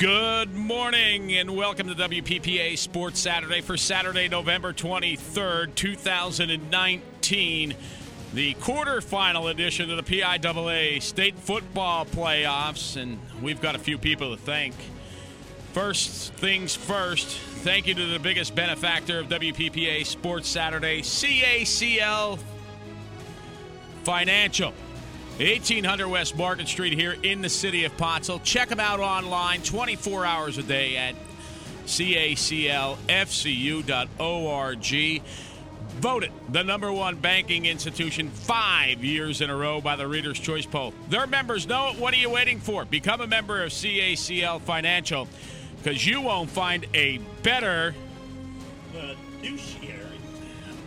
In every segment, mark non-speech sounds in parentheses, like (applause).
Good morning and welcome to WPPA Sports Saturday for Saturday, November 23rd, 2019. The quarterfinal edition of the PIAA State Football Playoffs, and we've got a few people to thank. First things first, thank you to the biggest benefactor of WPPA Sports Saturday, CACL Financial. 1800 West Market Street here in the city of Pottsville. Check them out online 24 hours a day at caclfcu.org. Voted the number one banking institution five years in a row by the Reader's Choice poll. Their members know it. What are you waiting for? Become a member of CACL Financial because you won't find a better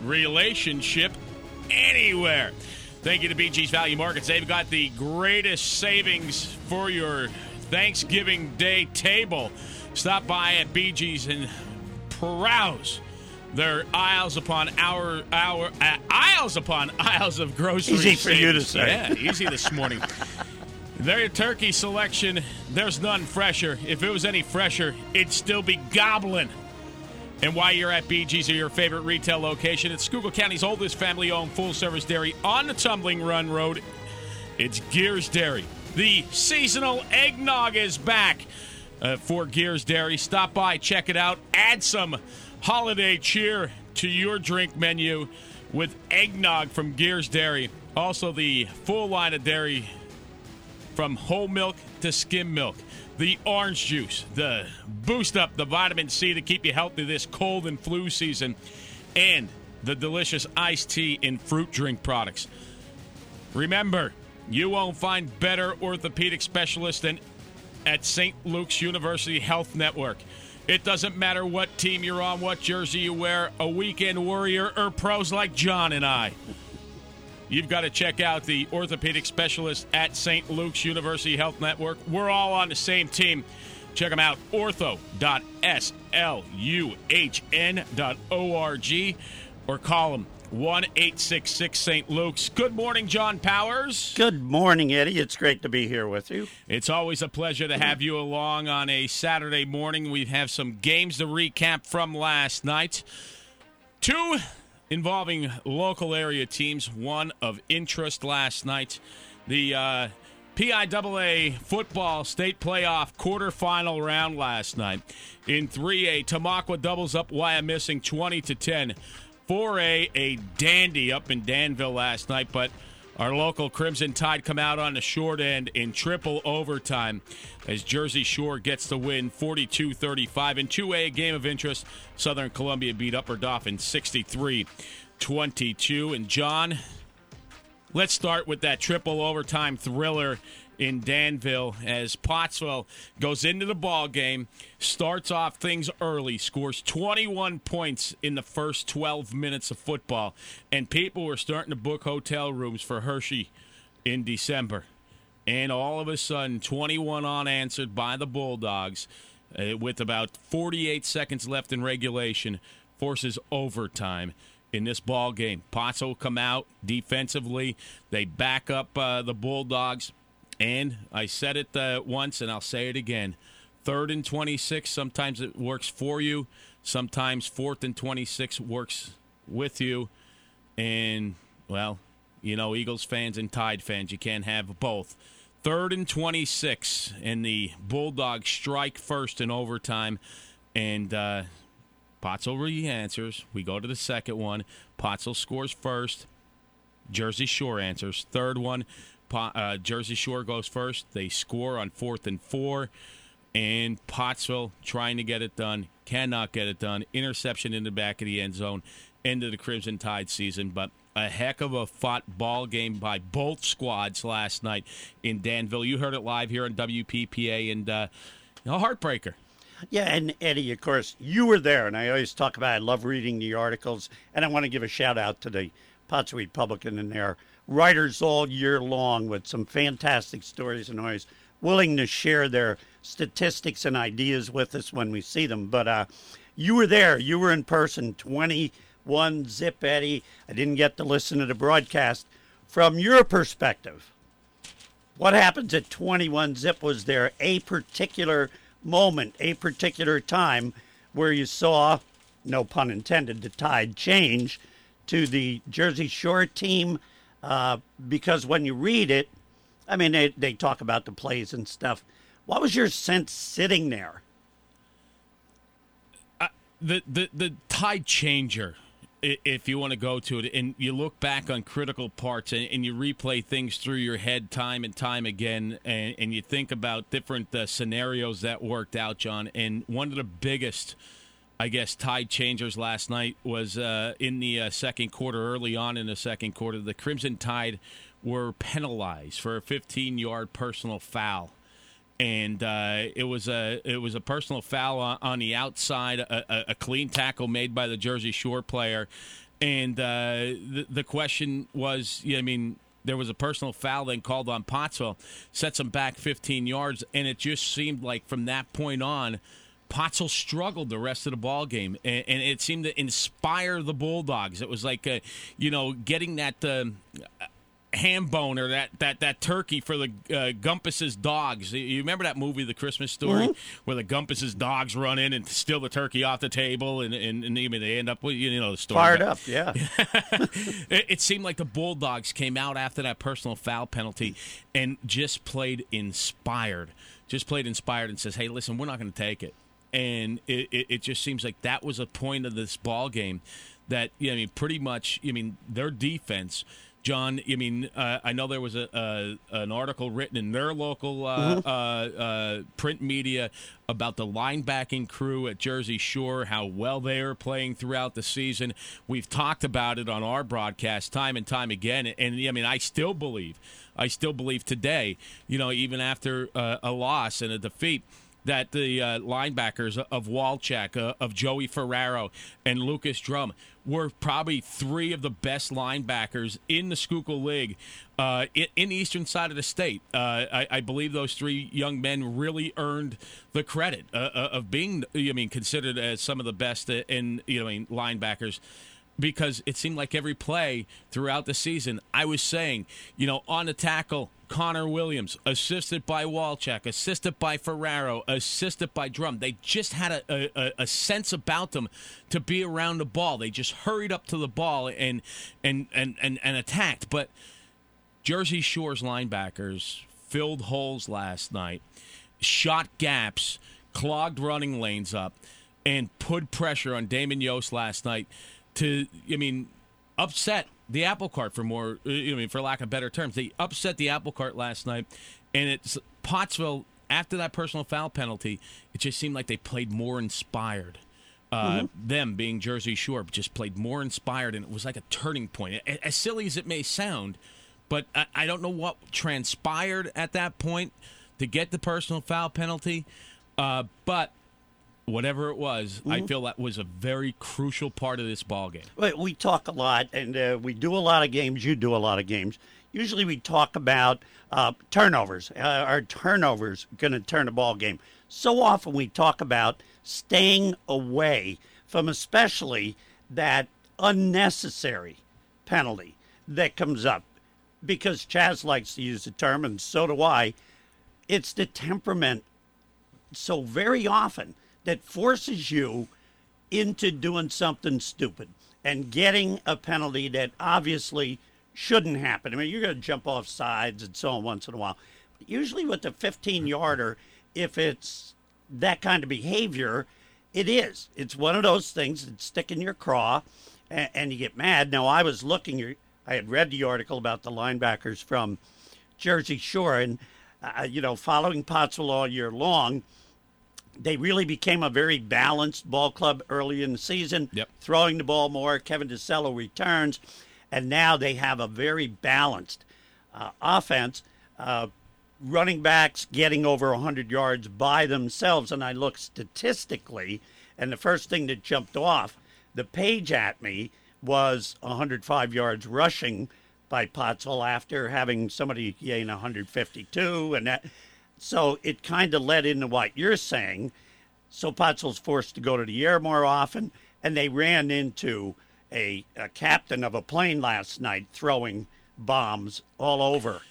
relationship anywhere. Thank you to BG's Value Markets. They've got the greatest savings for your Thanksgiving Day table. Stop by at BG's and browse their aisles upon our our uh, aisles upon aisles of groceries. Easy for you to say. Yeah, easy this morning. Their turkey selection, there's none fresher. If it was any fresher, it'd still be gobbling. And while you're at BG's or your favorite retail location, it's Schuylkill County's oldest family owned full service dairy on the Tumbling Run Road. It's Gears Dairy. The seasonal eggnog is back uh, for Gears Dairy. Stop by, check it out, add some holiday cheer to your drink menu with eggnog from Gears Dairy. Also, the full line of dairy from whole milk to skim milk the orange juice, the boost up the vitamin C to keep you healthy this cold and flu season, and the delicious iced tea and fruit drink products. Remember, you won't find better orthopedic specialists than at St. Luke's University Health Network. It doesn't matter what team you're on, what jersey you wear, a weekend warrior, or pros like John and I. You've got to check out the orthopedic specialist at St. Luke's University Health Network. We're all on the same team. Check them out, ortho.sluhn.org, or call them 1 866 St. Luke's. Good morning, John Powers. Good morning, Eddie. It's great to be here with you. It's always a pleasure to have you along on a Saturday morning. We have some games to recap from last night. Two involving local area teams. One of interest last night. The uh, PIAA football state playoff quarterfinal round last night. In 3A, Tamaqua doubles up Wyomissing 20 to 10. 4A, a dandy up in Danville last night, but our local Crimson Tide come out on the short end in triple overtime as Jersey Shore gets the win 42 35. In 2A, a game of interest, Southern Columbia beat Upper Dauphin 63 22. And John, let's start with that triple overtime thriller in Danville as Pottsville goes into the ball game, starts off things early, scores 21 points in the first 12 minutes of football, and people were starting to book hotel rooms for Hershey in December. And all of a sudden, 21 unanswered by the Bulldogs uh, with about 48 seconds left in regulation forces overtime in this ball game. Pottsville come out defensively. They back up uh, the Bulldogs and I said it uh, once, and I'll say it again. Third and 26, sometimes it works for you. Sometimes fourth and 26 works with you. And, well, you know, Eagles fans and Tide fans, you can't have both. Third and 26, and the Bulldogs strike first in overtime. And uh, Pottsville answers. We go to the second one. Pottsville scores first. Jersey Shore answers. Third one. Uh, Jersey Shore goes first. They score on fourth and four. And Pottsville trying to get it done, cannot get it done. Interception in the back of the end zone. End of the Crimson Tide season. But a heck of a fought ball game by both squads last night in Danville. You heard it live here on WPPA, and uh, a heartbreaker. Yeah, and Eddie, of course, you were there, and I always talk about I love reading the articles, and I want to give a shout out to the Pottsville Republican in there writers all year long with some fantastic stories and always willing to share their statistics and ideas with us when we see them. But uh, you were there, you were in person, 21 Zip Eddie. I didn't get to listen to the broadcast. From your perspective, what happens at 21 Zip? Was there a particular moment, a particular time where you saw, no pun intended, the tide change to the Jersey Shore team? Uh, because when you read it, I mean, they, they talk about the plays and stuff. What was your sense sitting there? Uh, the, the, the tide changer if you want to go to it and you look back on critical parts and, and, you replay things through your head time and time again and, and you think about different uh, scenarios that worked out john and one of the biggest i guess tide changers last night was uh, in the uh, second quarter early on in the second quarter the crimson tide were penalized for a 15 yard personal foul and uh, it was a it was a personal foul on, on the outside, a, a, clean tackle made by the Jersey Shore player, and uh, the the question was, I mean, there was a personal foul then called on Pottsville, sets him back 15 yards, and it just seemed like from that point on. Pottsville struggled the rest of the ball game, and, and, it seemed to inspire the Bulldogs. It was like, uh, you know, getting that uh, ham bone or that, that, that turkey for the uh, Bumpus's dogs. You remember that movie, The Christmas Story, mm-hmm. where the Bumpus's dogs run in and steal the turkey off the table, and and, and even they end up with you know the story. Fired up, yeah. (laughs) it, it seemed like the Bulldogs came out after that personal foul penalty and just played inspired. Just played inspired and says, "Hey, listen, we're not going to take it." And it, it, it just seems like that was a point of this ball game that you know, I mean, pretty much. I mean, their defense John, I mean, uh, I know there was a, an article written in their local uh, mm-hmm. uh, uh print media about the linebacking crew at Jersey Shore, how well they are playing throughout the season. We've talked about it on our broadcast time and time again, and I mean, I still believe, I still believe today, you know, even after uh, a loss and a defeat that the uh, linebackers of Walchek, uh, of Joey Ferraro, and Lucas Drum were probably three of the best linebackers in the Schuylkill League uh, in, in, the eastern side of the state. Uh, I, I, believe those three young men really earned the credit uh, uh, of being, I mean, considered as some of the best in you know linebackers because it seemed like every play throughout the season, I was saying, you know, on the tackle, Connor Williams, assisted by Walchek, assisted by Ferraro, assisted by Drum. They just had a, a, a, sense about them to be around the ball. They just hurried up to the ball and and and and, and attacked. But Jersey Shore's linebackers filled holes last night, shot gaps, clogged running lanes up, and put pressure on Damon Yost last night to, I mean, upset the apple cart for more, uh, I mean, for lack of better terms. They upset the apple cart last night, and it's Pottsville after that personal foul penalty. It just seemed like they played more inspired. Uh, mm-hmm. Them being Jersey Shore just played more inspired, and it was like a turning point. As silly as it may sound, but I, I don't know what transpired at that point to get the personal foul penalty. Uh, but whatever it was, mm-hmm. I feel that was a very crucial part of this ball game. We talk a lot, and uh, we do a lot of games. You do a lot of games. Usually, we talk about uh, turnovers. Uh, our turnovers going to turn a ball game. So often, we talk about staying away from, especially that unnecessary penalty that comes up, because Chaz likes to use the term, and so do I. It's the temperament. So very often that forces you into doing something stupid and getting a penalty that obviously shouldn't happen. I mean, you're going to jump off sides and so on once in a while. But usually with the 15 yarder, if it's that kind of behavior, it is. It's one of those things that stick in your craw and, and you get mad. Now, I was looking, I had read the article about the linebackers from Jersey Shore and, uh, you know, following Pottsville all year long they really became a very balanced ball club early in the season, yep. throwing the ball more. Kevin DeCello returns, and now they have a very balanced uh, offense. Uh, running backs getting over 100 yards by themselves. And I look statistically, and the first thing that jumped off the page at me was 105 yards rushing by Pottsville after having somebody gain 152. And that so it kind of led into what you're saying. So Pottsville's forced to go to the air more often, and they ran into a, a captain of a plane last night throwing bombs all over.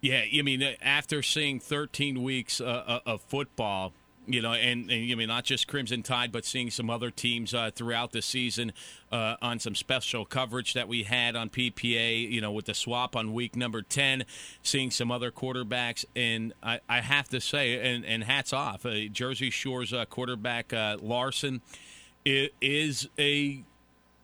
Yeah, I mean, after seeing 13 weeks uh, uh, of football, you know, and, and I mean not just Crimson Tide, but seeing some other teams uh, throughout the season uh, on some special coverage that we had on PPA. You know, with the swap on week number ten, seeing some other quarterbacks, and I, I have to say, and, and hats off, uh, Jersey Shore's uh, quarterback uh, Larson is a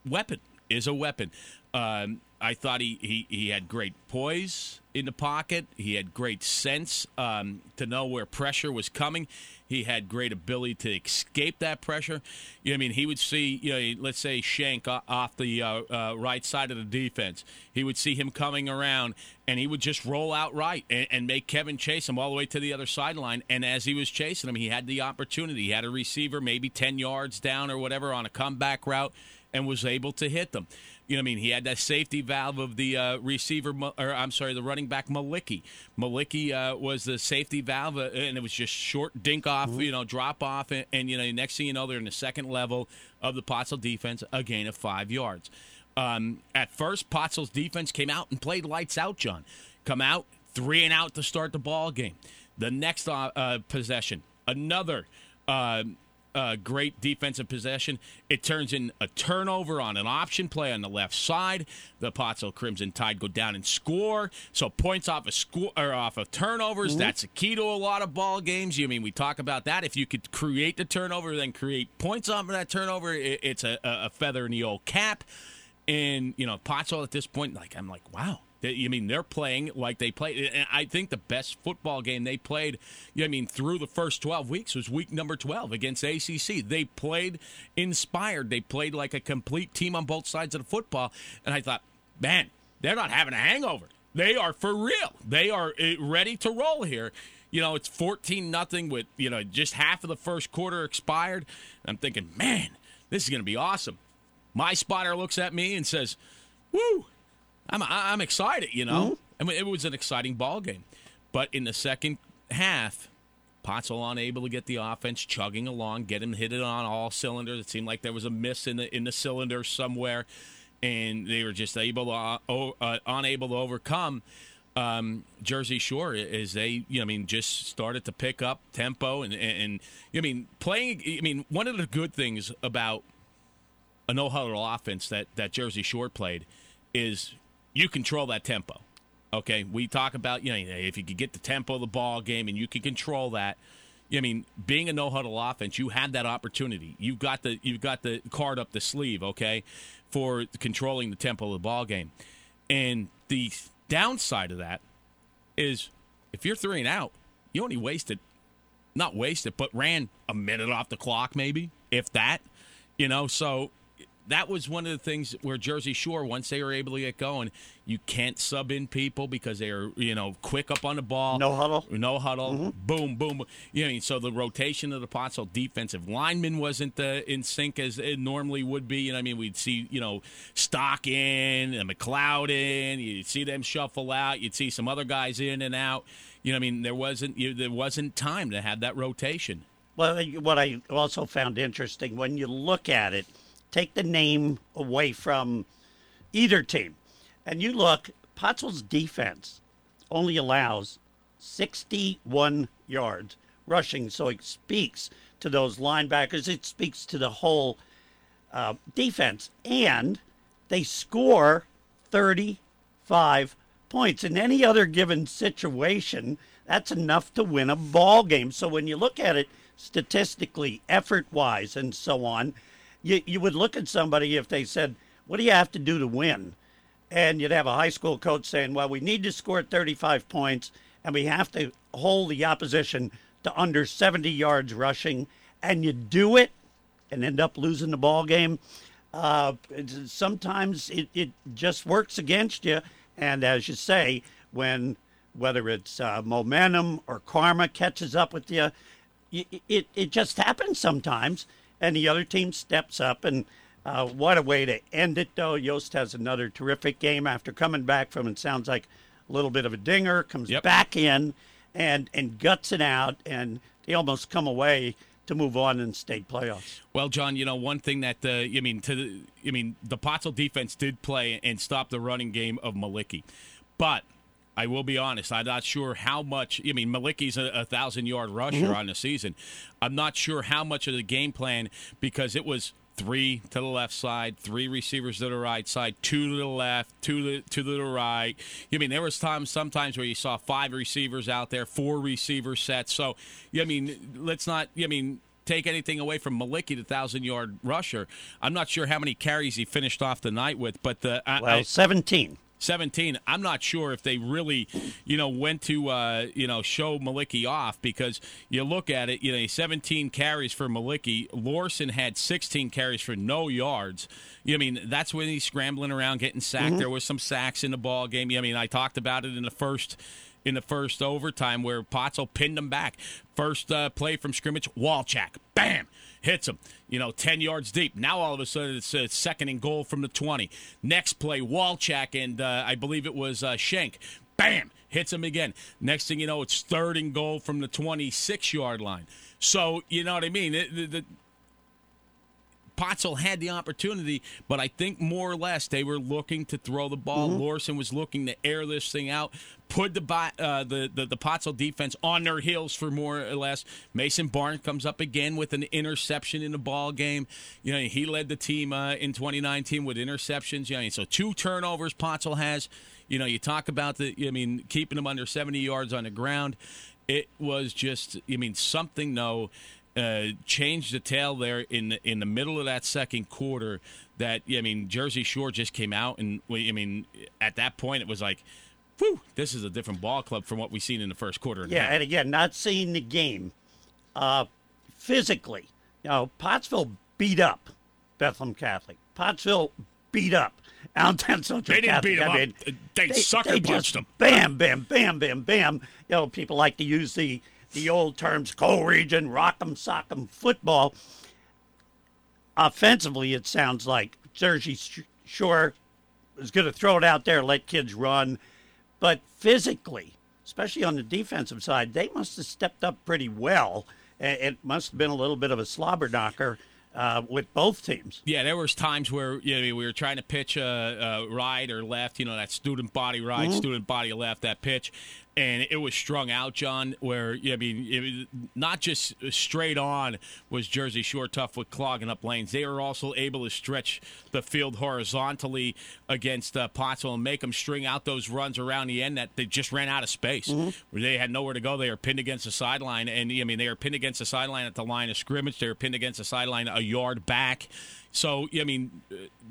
weapon. Is a weapon. Um, I thought he, he, he had great poise in the pocket. He had great sense um, to know where pressure was coming. He had great ability to escape that pressure. You know, I mean, he would see, you know, let's say Shank off the uh, uh, right side of the defense. He would see him coming around, and he would just roll out right and, and make Kevin chase him all the way to the other sideline. And as he was chasing him, he had the opportunity. He had a receiver maybe 10 yards down or whatever on a comeback route and was able to hit them. You know, what I mean, he had that safety valve of the uh, receiver, or I'm sorry, the running back Malicki. Malicki uh, was the safety valve, uh, and it was just short dink off, mm-hmm. you know, drop off, and, and, you know, next thing you know, they're in the second level of the Pottsville defense, a gain of five yards. Um, at first, Pottsville's defense came out and played lights out. John, come out three and out to start the ball game. The next uh, uh, possession, another. Uh, great defensive possession. It turns in a turnover on an option play on the left side. The Pottsville Crimson Tide go down and score. So points off of score or off of turnovers. Mm-hmm. That's a key to a lot of ball games. You I mean we talk about that. If you could create the turnover, then create points off of that turnover, it, it's a, a feather in the old cap. And you know Pottsville at this point, like I'm like, wow, I mean, they're playing like they played. And I think the best football game they played, I mean, through the first 12 weeks was week number 12 against ACC. They played inspired. They played like a complete team on both sides of the football. And I thought, man, they're not having a hangover. They are for real. They are eh, ready to roll here. You know, it's 14 nothing with, you know, just half of the first quarter expired. I'm thinking, man, this is going to be awesome. My spotter looks at me and says, woo, I'm I'm excited, you know. Mm-hmm. I mean, it was an exciting ball game, but in the second half, Pottsville unable to get the offense chugging along, get him hit it on all cylinders. It seemed like there was a miss in the in the cylinder somewhere, and they were just able to uh, uh, unable to overcome. Um, Jersey Shore as they, you know, I mean, just started to pick up tempo and, and, and I mean, playing. I mean, one of the good things about a no huddle offense that that Jersey Shore played is you control that tempo. Okay, we talk about you know if you could get the tempo of the ball game and you can control that. I mean, being a no huddle offense, you had that opportunity. You've got the you've got the card up the sleeve, okay, for controlling the tempo of the ball game. And the downside of that is if you're three and out, you only wasted not wasted, but ran a minute off the clock, maybe if that. You know, so that was one of the things where Jersey Shore, once they were able to get going, you can't sub in people because they are, you know, quick up on the ball. No huddle. No huddle. Mm-hmm. Boom, boom. You know, so the rotation of the Pottsville defensive lineman wasn't uh, in sync as it normally would be. You know, I mean, we'd see, you know, Stock in and McLeod in. You'd see them shuffle out. You'd see some other guys in and out. You know, I mean, there wasn't you, there wasn't time to have that rotation. Well, what I also found interesting when you look at it – take the name away from either team. And you look, Pottsville's defense only allows 61 yards rushing, so it speaks to those linebackers. It speaks to the whole uh, defense. And they score 35 points. In any other given situation, that's enough to win a ball game. So when you look at it statistically, effort wise, and so on, you, you would look at somebody if they said, What do you have to do to win? And you'd have a high school coach saying, Well, we need to score 35 points and we have to hold the opposition to under 70 yards rushing. And you do it and end up losing the ball game. Uh, sometimes it, it just works against you. And as you say, when whether it's uh, momentum or karma catches up with you, it, it, it just happens sometimes and the other team steps up. And uh, what a way to end it, though. Yost has another terrific game after coming back from it sounds like a little bit of a dinger, comes yep. back in and and guts it out, and they almost come away to move on in state playoffs. Well, John, you know one thing that uh, I mean to the, I mean the Pottsville defense did play and stop the running game of Malicki, but I will be honest. I'm not sure how much. I mean, Malicki's a, a thousand yard rusher mm-hmm. on the season. I'm not sure how much of the game plan because it was three to the left side, three receivers to the right side, two to the left, two to, to the right. I mean, there was times sometimes where you saw five receivers out there, four receiver sets. So, I mean, let's not. I mean, take anything away from Malicki, the thousand yard rusher. I'm not sure how many carries he finished off the night with, but the well, I, 17. 17. I'm not sure if they really, you know, went to, uh, you know, show Malicki off because you look at it, you know, 17 carries for Malicki. Lorson had 16 carries for no yards. I mean, that's when he's scrambling around, getting sacked. Mm-hmm. There was some sacks in the ball game. I mean, I talked about it in the first in the first overtime where Pottsville pinned him back. First uh, play from scrimmage, Walchak, bam, hits him, you know, 10 yards deep. Now all of a sudden it's a second and goal from the 20. Next play, Walchak and uh, I believe it was uh, Schenk, bam, hits him again. Next thing you know, it's third and goal from the 26 yard line. So, you know what I mean? the, the Pottsville had the opportunity, but I think more or less they were looking to throw the ball. Mm-hmm. Lorson was looking to air this thing out, put the uh, the, the the Pottsville defense on their heels for more or less. Mason Barnes comes up again with an interception in the ball game. You know, he led the team uh, in 2019 with interceptions. You know, so two turnovers Pottsville has. You know, you talk about the, I mean, keeping them under 70 yards on the ground. It was just, I mean, something, no uh, changed the tail there in the, in the middle of that second quarter. That I mean, Jersey Shore just came out, and I mean, at that point, it was like, "Whew, this is a different ball club from what we've seen in the first quarter." And yeah, and again, not seeing the game uh, physically. You know, Pottsville beat up Bethlehem Catholic. Pottsville beat up Allentown Central They didn't Catholic. beat them I mean, up. They, they sucker they punched them. Bam, bam, bam, bam, bam. You know, people like to use the the old terms coal region, rock'em sock'em football. Offensively, it sounds like Jersey Shore is going to throw it out there, let kids run. But physically, especially on the defensive side, they must have stepped up pretty well. It must have been a little bit of a slobber knocker uh, with both teams. Yeah, there was times where you know, we were trying to pitch a, a right or left, you know, that student body right, mm-hmm. student body left, that pitch, and it was strung out, John. Where I mean, it, not just straight on was Jersey Shore tough with clogging up lanes. They were also able to stretch the field horizontally against uh, Pottsville and make them string out those runs around the end that they just ran out of space. Mm-hmm. Where they had nowhere to go. They were pinned against the sideline, and I mean, they were pinned against the sideline at the line of scrimmage. They were pinned against the sideline a yard back. So I mean,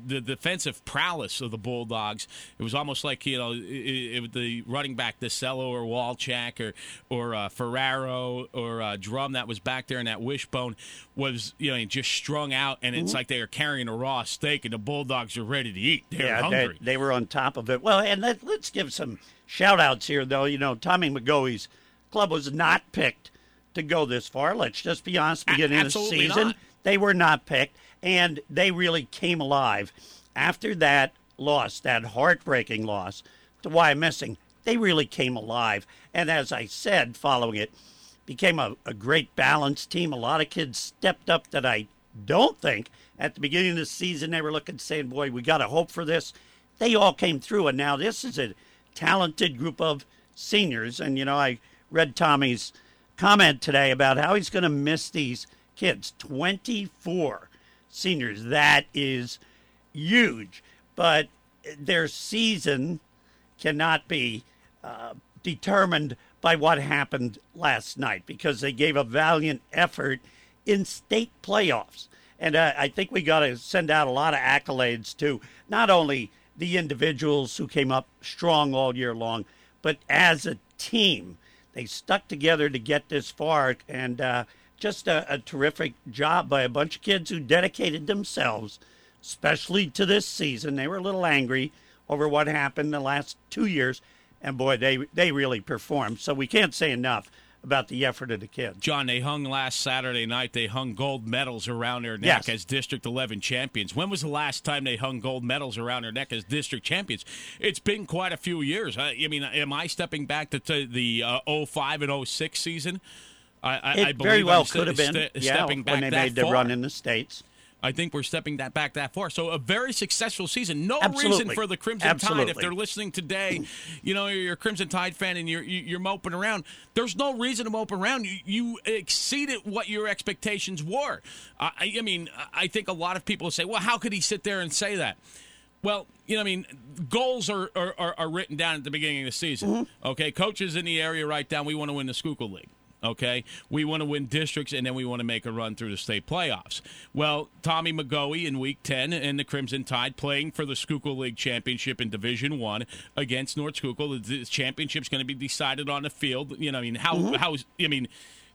the defensive prowess of the Bulldogs. It was almost like you know it, it, the running back DeCello or Walchak or or uh, Ferraro or uh, Drum that was back there in that wishbone was you know just strung out, and it's mm-hmm. like they were carrying a raw steak, and the Bulldogs are ready to eat. They're yeah, hungry. They, they, were on top of it. Well, and let, let's give some shout outs here, though. You know, Tommy McGoey's club was not picked to go this far. Let's just be honest. Beginning of the season, not. they were not picked and they really came alive after that loss, that heartbreaking loss to Wyomissing. They really came alive, and as I said, following it, became a, a great balanced team. A lot of kids stepped up that I don't think at the beginning of the season they were looking saying, "Boy, we got to hope for this." They all came through, and now this is a talented group of seniors. And you know, I read Tommy's comment today about how he's going to miss these kids. Twenty-four seniors. That is huge. But their season cannot be determined by what happened last night because they gave a valiant effort in state playoffs. And uh, I think we got to send out a lot of accolades to not only the individuals who came up strong all year long, but as a team. They stuck together to get this far. And uh, just a, a terrific job by a bunch of kids who dedicated themselves, especially to this season. They were a little angry over what happened the last two years, and boy, they they really performed. So we can't say enough about the effort of the kids. John, they hung last Saturday night. They hung gold medals around their neck yes. as District 11 champions. When was the last time they hung gold medals around their neck as district champions? It's been quite a few years. I, I mean, am I stepping back to, to the uh, 05 and 06 season? I, I, it I very well st- could have been. st- yeah, stepping back when they made the run in the states. I think we're stepping that back that far. So a very successful season. No reason for the Crimson Tide if they're listening today. You know, you're a Crimson Tide fan and you're you- you're moping around. There's no reason to mope around. You, you exceeded what your expectations were. I, I mean, I think a lot of people say, "Well, how could he sit there and say that?" Well, you know, I mean, goals are, are, are, written down at the beginning of the season. Mm-hmm. Okay, coaches in the area write down we want to win the Schuylkill League. Okay, we want to win districts and then we want to make a run through the state playoffs. Well, Tommy McGoey in Week Ten and the Crimson Tide playing for the Schuylkill League championship in Division One against North Schuylkill. The championship's going to be decided on the field. You know, I mean, how how I mean,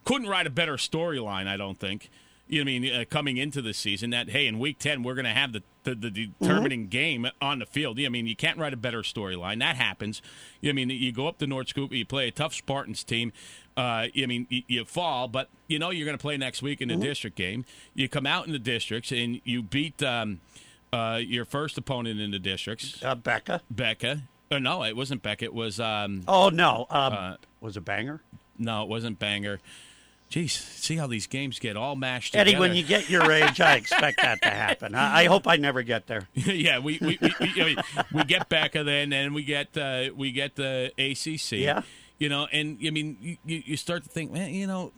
couldn't write a better storyline. I don't think you know, I mean, uh, coming into the season, that hey, in week ten we're going to have the, the the determining game on the field. I mean, you can't write a better storyline. That happens. You know, I mean, you go up to North Scoop, you play a tough Spartans team. Uh, I mean, you, you fall, but you know you're going to play next week in the district game. You come out in the districts and you beat um, uh, your first opponent in the districts, Uh, Becca. Becca. Oh, no, it wasn't Becca. It was um, Oh no, um, Uh, was it Bangor? no, it wasn't Bangor. Jeez, see how these games get all mashed Eddie, together. when you get your age, I expect that to happen. I, I hope I never get there. (laughs) yeah, we we, we, we, we get Becca then, and we get uh, we get the ACC. Yeah. You know, and I mean, you- you, start to think, man, you know,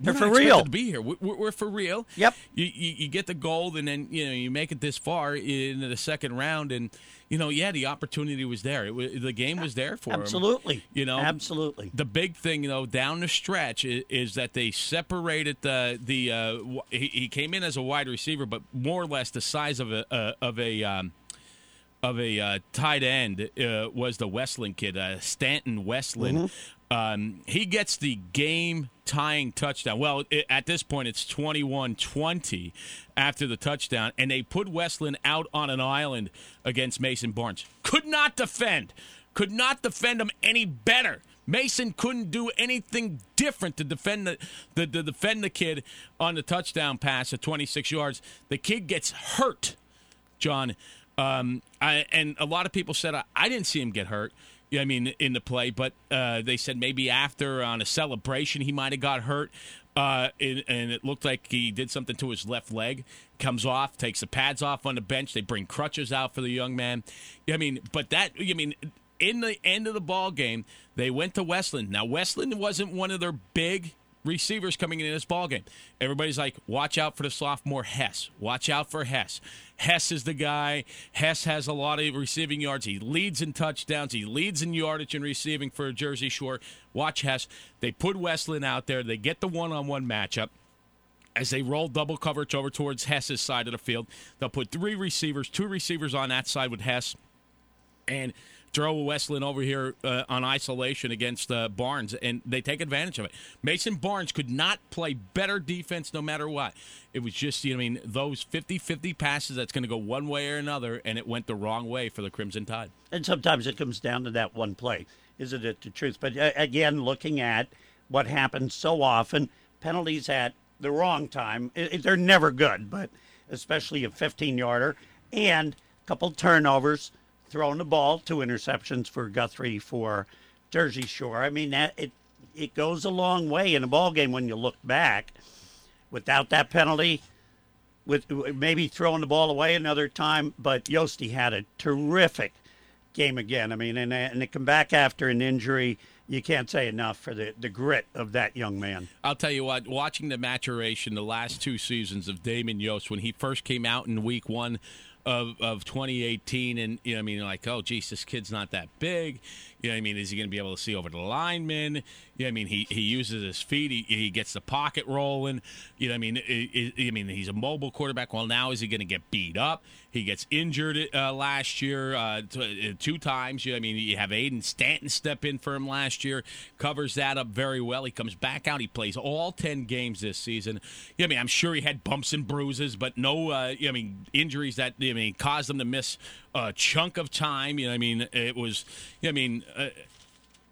They're we're for real. to be here. We're, we're for real. Yep. You, you you get the gold, and then you know you make it this far into the second round, and you know, yeah, the opportunity was there. It was, the game was there for. Absolutely. You know, absolutely. the big thing, though know, down the stretch is, is that they separated the the. Uh, he, he came in as a wide receiver, but more or less the size of a uh, of a. Um, of a uh, tight end uh, was the Westland kid, uh, Stanton Westland. Um, he gets the game tying touchdown. Well, i at this point, it's 21 20 after the touchdown, and they put Westland out on an island against Mason Barnes. Could not defend, could not defend him any better. Mason couldn't do anything different to defend the, the, the defend the kid on the touchdown pass at 26 yards. The kid gets hurt. John. Um, I, and a lot of people said I, I didn't see him get hurt. I mean, in the play, but uh, they said maybe after on a celebration he might have got hurt, uh, and, and it looked like he did something to his left leg. Comes off, takes the pads off on the bench. They bring crutches out for the young man. I mean, but that I mean, in the end of the ball game, they went to Westland. Now Westland wasn't one of their big receivers coming in this ball game. Everybody's like, watch out for the sophomore Hess. Watch out for Hess. Hess is the guy. Hess has a lot of receiving yards. He leads in touchdowns. He leads in yardage and receiving for Jersey Shore. Watch Hess. They put Westland out there. They get the one-on-one matchup. As they roll double coverage over towards Hess's side of the field, they'll put three receivers, two receivers on that side with Hess, and throw Westland over here uh, on isolation against uh, Barnes, and they take advantage of it. Mason Barnes could not play better defense no matter what. It was just, you know, I mean, those 50 50 passes that's going to go one way or another, and it went the wrong way for the Crimson Tide. And sometimes it comes down to that one play, isn't it? The truth. But uh, again, looking at what happens so often, penalties at the wrong time, i i- they're never good, but especially a 15 yarder and a couple turnovers, throwing the ball, two interceptions for Guthrie for Jersey Shore. I mean, that it it goes a long way in a ball game when you look back. Without that penalty, with maybe throwing the ball away another time, but Yosti had a terrific game again. I mean, and and to come back after an injury, you can't say enough for the the grit of that young man. I'll tell you what, watching the maturation the last two seasons of Damon Yost when he first came out in week one of, of 2018, and, you know, I mean, like, oh, geez, this kid's not that big. You know, what I mean, is he going to be able to see over the lineman? You know, I mean, he, he uses his feet, he, he gets the pocket rolling. You know, what I mean, I, I I mean, he's a mobile quarterback. Well, now is he going to get beat up? He gets injured uh, last year uh, t- uh, two times. You know, I mean, you have Aiden Stanton step in for him last year, covers that up very well. He comes back out. He plays all ten games this season. You know, I mean, I'm sure he had bumps and bruises, but no, uh, you know, I mean, injuries that I mean caused him to miss a chunk of time. You know, I mean, it was. You know, I mean. Uh,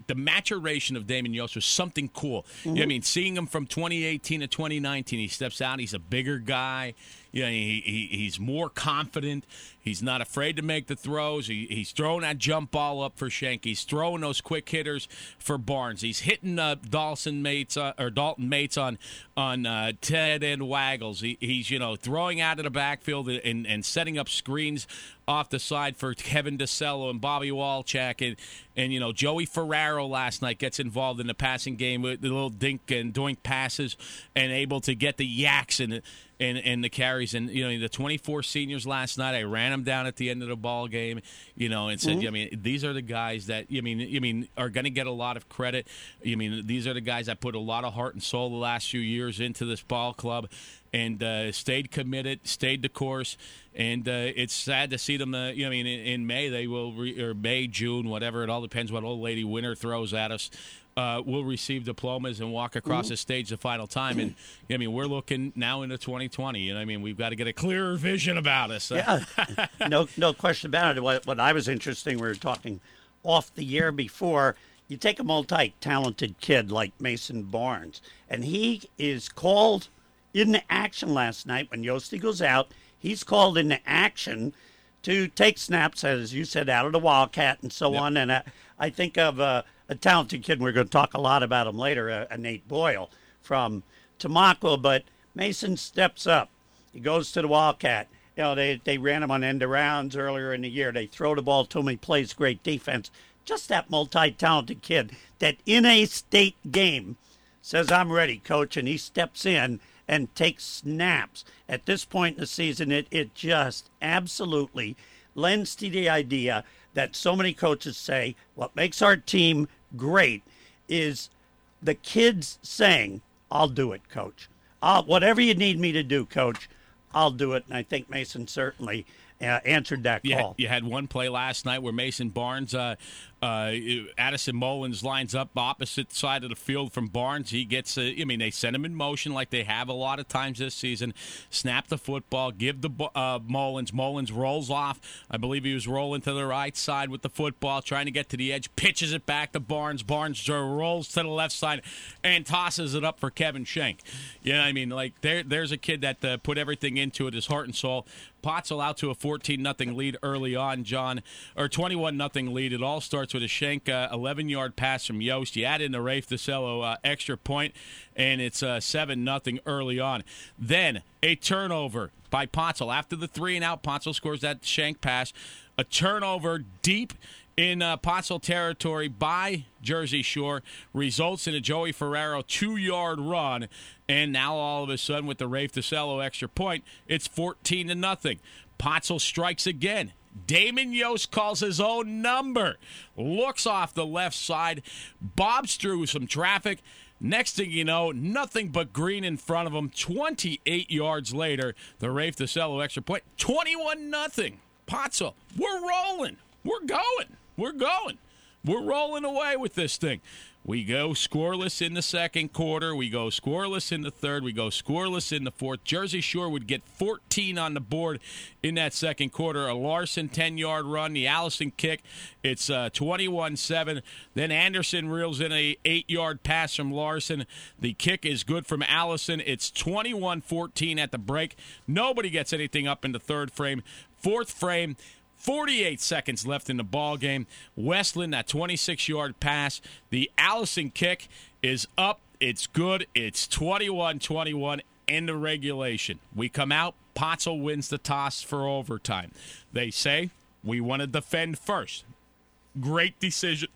the maturation of Damon Yost was something cool. You know I mean, seeing him from 2018 to 2019, he steps out. He's a bigger guy. You know, he, he he's more confident. He's not afraid to make the throws. He, he's throwing that jump ball up for Shank. He's throwing those quick hitters for Barnes. He's hitting uh, Dawson mates uh, or Dalton mates on on uh, Ted and Waggles. He, he's you know throwing out of the backfield and, and setting up screens off the side for Kevin DeCello and Bobby Walchak and and you know Joey Ferraro last night gets involved in the passing game with the little dink and doink passes and able to get the YACs and and and the carries and you know the 24 seniors last night I ran them down at the end of the ball game you know and said mm-hmm. I mean these are the guys that I mean I mean are going to get a lot of credit I mean these are the guys that put a lot of heart and soul the last few years into this ball club and uh, stayed committed, stayed the course, and uh, it's sad to see them. Uh, you know, I mean, in, in May they will, re- or May, June, whatever. It all depends what old lady winter throws at us. Uh, will receive diplomas and walk across mm-hmm. the stage the final time. And I mean, we're looking now into 2020. And I mean, we've got to get a clearer vision about us. Yeah, (laughs) no, no question about it. What, what I was interesting, we were talking off the year before. You take a multi-talented kid like Mason Barnes, and he is called into action last night when Yosti goes out. He's called into action to take snaps, as you said, out of the Wildcat and so yep. on. And I, I think of uh, a talented kid. We're going to talk a lot about him later, uh, Nate Boyle from Tamaqua. But Mason steps up. He goes to the Wildcat. You know, they, they ran him on end arounds earlier in the year. They throw the ball to him. He plays great defense. Just that multi talented kid that in a state game says, I'm ready, coach. And he steps in and takes snaps. At this point in the season, it, it just absolutely lends to the idea that so many coaches say what makes our team great is the kids saying, I'll do it, coach. I'll, whatever you need me to do, coach, I'll do it. And I think Mason certainly uh, answered that call. You had, you had, one play last night where Mason Barnes, uh, uh, Addison Mullins lines up opposite side of the field from Barnes. He gets, uh, I mean, they send him in motion like they have a lot of times this season. Snap the football, give the uh, Mullins. Mullins rolls off. I believe he was rolling to the right side with the football, trying to get to the edge, pitches it back to Barnes. Barnes rolls to the left side and tosses it up for Kevin Schenk. You know, I mean, like there, there's a kid that uh, put everything into it, his heart and soul. Pottsville out to a 14 nothing lead early on, John, or 21 nothing lead. It all starts with a Schenk 11 uh, yard pass from Yost. You add in the Rafe DeCello uh, extra point, and it's uh, 7 nothing early on. Then a turnover by Pottsville. After the three and out, Pottsville scores that shank pass. A turnover deep in uh, Pottsville territory by Jersey Shore results in a Joey Ferraro two yard run. And now all of a sudden, with the Rafe DeCello extra point, it's 14 to nothing. Pottsville strikes again. Damon Yost calls his own number, looks off the left side, bobs through some traffic. Next thing you know, nothing but green in front of him. 28 yards later, the Rafe DeCello extra point. point, 21 nothing. Pottsville, we're rolling. We're going. We're going. We're rolling away with this thing. We go scoreless in the second quarter. We go scoreless in the third. We go scoreless in the fourth. Jersey Shore would get 14 on the board in that second quarter. A Larson 10 yard run, the Allison kick. It's 21 uh, 7. Then Anderson reels in a 8 yard pass from Larson. The kick is good from Allison. It's 21 14 at the break. Nobody gets anything up in the third frame. Fourth frame. 48 seconds left in the ball game. Westland, that 26 yard pass. The Allison kick is up. It's good. It's 21 21 in the regulation. We come out. Pottsville wins the toss for overtime. They say we want to defend first. Great decision.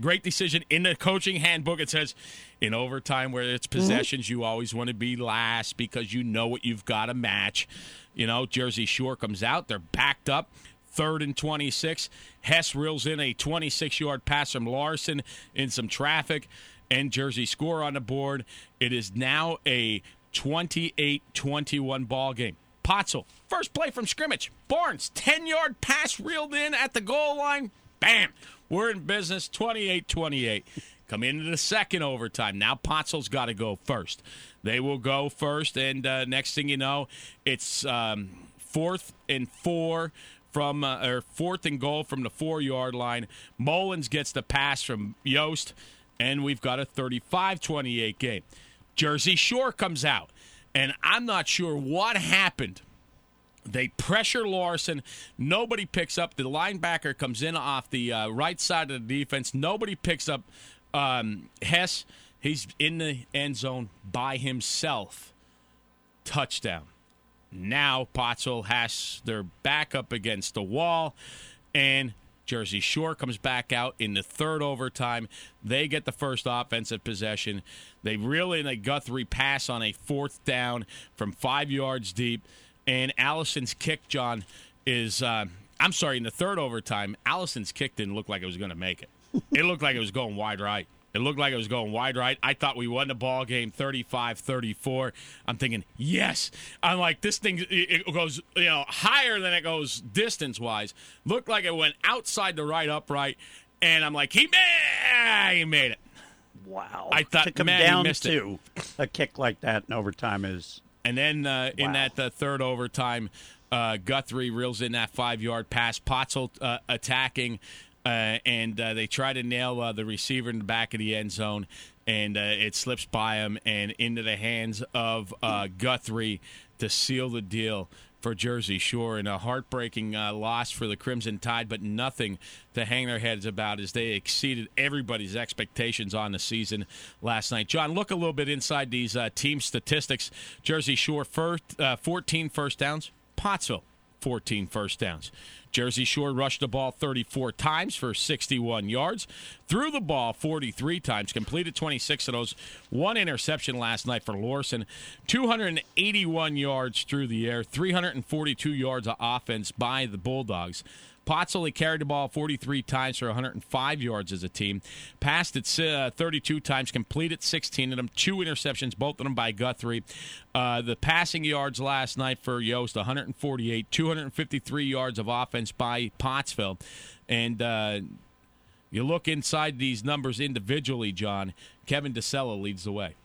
Great decision in the coaching handbook. It says in overtime where it's mm-hmm. possessions, mm-hmm. you always want to be last because you know what you've got to match. You know, Jersey Shore comes out, they're backed up third and 26. Hess reels in a 26 yard pass from Larson in some traffic, and Jersey score on the board. It is now a 28 21 ball game. Pottsville, first play from scrimmage. Barnes, 10 yard pass reeled in at the goal line. Bam! We're in business 28 28. Come into the second overtime. Now Pottsville's got to go first. They will go first, and uh, next thing you know, it's um, fourth and four from uh, or fourth and goal from the four yard line. Mullins gets the pass from Yost, and we've got a 35 28 game. Jersey Shore comes out. and I'm not sure what happened. They pressure Larson. Nobody picks up. The linebacker comes in off the uh, right side of the defense. Nobody picks up um, Hess. He's in the end zone by himself. Touchdown. Now Pottsville has their back up against the wall, and Jersey Shore comes back out in the third overtime. They get the first offensive possession. They really a Guthrie pass on a fourth down from five yards deep, and Allison's kick, John, is uh, I'm sorry in the third overtime. Allison's kick didn't look like it was going to make it. It looked like it was going wide right. It looked like it was going wide right. I thought we won the ball game 35-34. I'm thinking, yes. I'm like, this thing it goes, you know, higher than it goes distance-wise. Looked like it went outside the right upright. And I'm like, he made, he made it. Wow. I thought, to come man, he down missed it. to a kick like that in overtime is And then uh, in that uh, third overtime, uh, Guthrie reels in that five yard pass. Pottsville uh, attacking, uh, and uh, they try to nail uh, the receiver in the back of the end zone, and uh, it slips by him and into the hands of uh, Guthrie to seal the deal. For Jersey Shore, and a heartbreaking uh, loss for the Crimson Tide, but nothing to hang their heads about as they exceeded everybody's expectations on the season last night. John, look a little bit inside these uh, team statistics. Jersey Shore, first, uh, 14 first downs. Pottsville, 14 first downs. Jersey Shore rushed the ball 34 times for 61 yards, threw the ball 43 times, completed 26 of those. One interception last night for Lorson, 281 yards through the air, 342 yards of offense by the Bulldogs. Pottsville carried the ball 43 times for 105 yards as a team. Passed it uh, 32 times, completed 16 of them. Two interceptions, both of them by Guthrie. Uh, the passing yards last night for Yost 148, 253 yards of offense by Pottsville. And uh, you look inside these numbers individually, John. Kevin DeSella leads the way.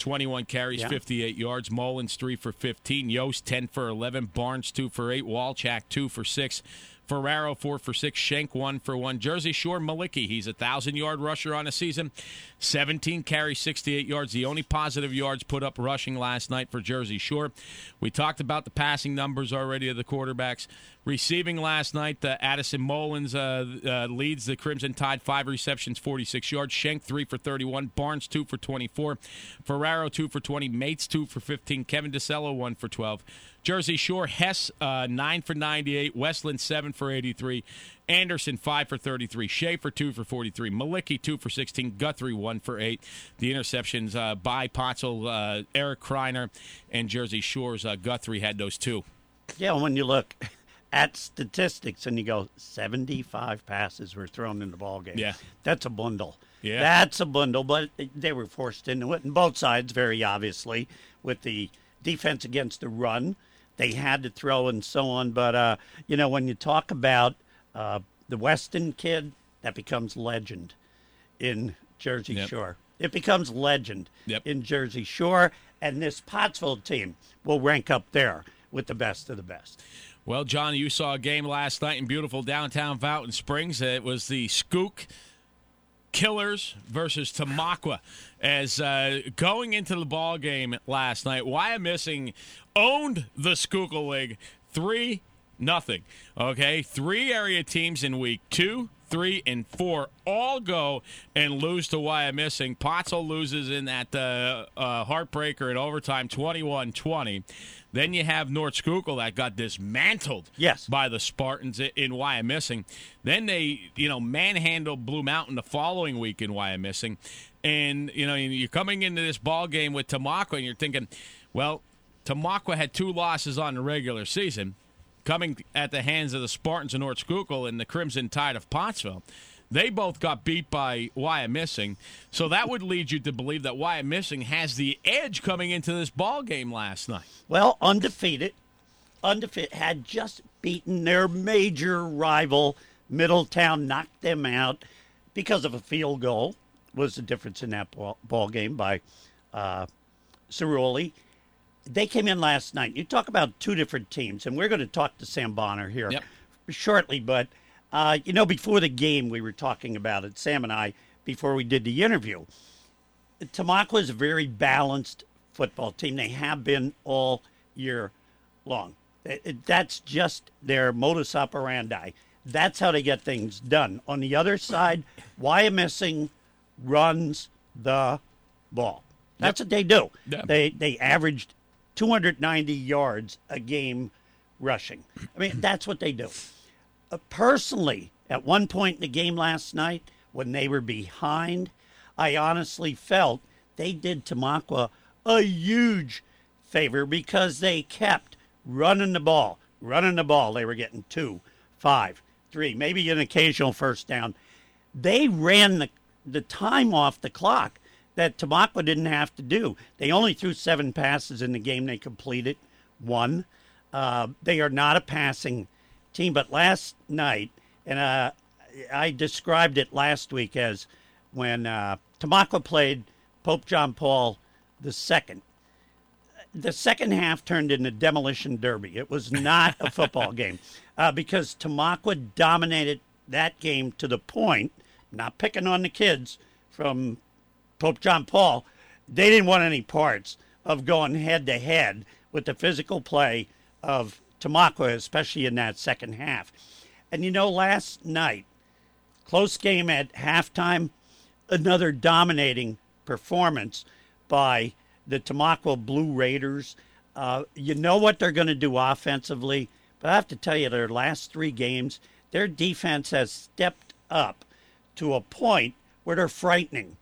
21 carries, Yeah. 58 yards. Mullins, 3 for 15. Yost, 10 for 11. Barnes, 2 for 8. Walchak, 2 for 6. Ferraro, 4 for 6. Schenk, 1 for 1. Jersey Shore, Malicki. He's a 1,000 yard rusher on a season. 17 carries, 68 yards. The only positive yards put up rushing last night for Jersey Shore. We talked about the passing numbers already of the quarterbacks. Receiving last night, uh, Addison Mullins uh, uh, leads the Crimson Tide, five receptions, 46 yards. Shank three for 31. Barnes, two for 24. Ferraro, two for 20. Mates, two for 15. Kevin DeSello, one for 12. Jersey Shore, Hess, uh, nine for 98. Westland, seven for 83. Anderson, five for 33. Schaefer, two for 43. Malicki, two for 16. Guthrie, one for eight. The interceptions uh, by Pottsville, uh, Eric Kreiner, and Jersey Shore's uh, Guthrie had those two. Yeah, when you look (laughs) at statistics and you go, 75 passes were thrown in the ball game. Yeah. That's a bundle. Yeah. That's a bundle, but they were forced into it. And both sides, very obviously, with the defense against the run. They had to throw and so on. But, uh, you know, when you talk about uh, the Weston kid, that becomes legend in Jersey Yep. Shore. It becomes legend Yep. in Jersey Shore. And this Pottsville team will rank up there with the best of the best. Well, John, you saw a game last night in beautiful downtown Fountain Springs. It was the Skook Killers versus Tamaqua. As uh, going into the ball game last night, Wyomissing owned the Schuylkill League three nothing. Okay, three area teams in week two, three, and four all go and lose to Wyomissing. Pottsville loses in that uh, uh, heartbreaker in overtime, 21-20. Then you have North Schuylkill that got dismantled Yes. by the Spartans in why i- in missing. Then they, you know, manhandled Blue Mountain the following week in Wyomissing. And, you know, you're coming into this ball game with Tamaqua and you're thinking, well, Tamaqua had two losses on the regular season coming at the hands of the Spartans of North Schuylkill and the Crimson Tide of Pottsville. They both got beat by Wyomissing, so that would lead you to believe that Wyomissing has the edge coming into this ball game last night. Well, undefeated, undefeated, had just beaten their major rival, Middletown, knocked them out because of a field goal. Was the difference in that ball, ball game by uh, Cerulli. They came in last night. You talk about two different teams, and we're going to talk to Sam Bonner here Yep. shortly. But uh, you know, before the game, we were talking about it. Sam and I, before we did the interview, Tamaqua is a very balanced football team. They have been all year long. That's just their modus operandi. That's how they get things done. On the other side, Wyomissing runs the ball. That's what they do. Yep. They they averaged 290 yards a game rushing. I mean, that's what they do. Uh, personally, at one point in the game last night, when they were behind, I honestly felt they did Tamaqua a huge favor because they kept running the ball, running the ball. They were getting two, five, three, maybe an occasional first down. They ran the, the time off the clock that Tamaqua didn't have to do. They only threw seven passes in the game. They completed one. Uh, they are not a passing team, but last night, and uh, I described it last week as when uh, Tamaqua played Pope John Paul II. The second half turned into demolition derby. It was not a football (laughs) game uh, because Tamaqua dominated that game to the point. Not picking on the kids from Pope John Paul, they didn't want any parts of going head to head with the physical play of Tamaqua, especially in that second half. And you know, last night, close game at halftime, another dominating performance by the Tamaqua Blue Raiders. Uh, you know what they're going to do offensively, but I have to tell you, their last three games, their defense has stepped up to a point where they're frightening.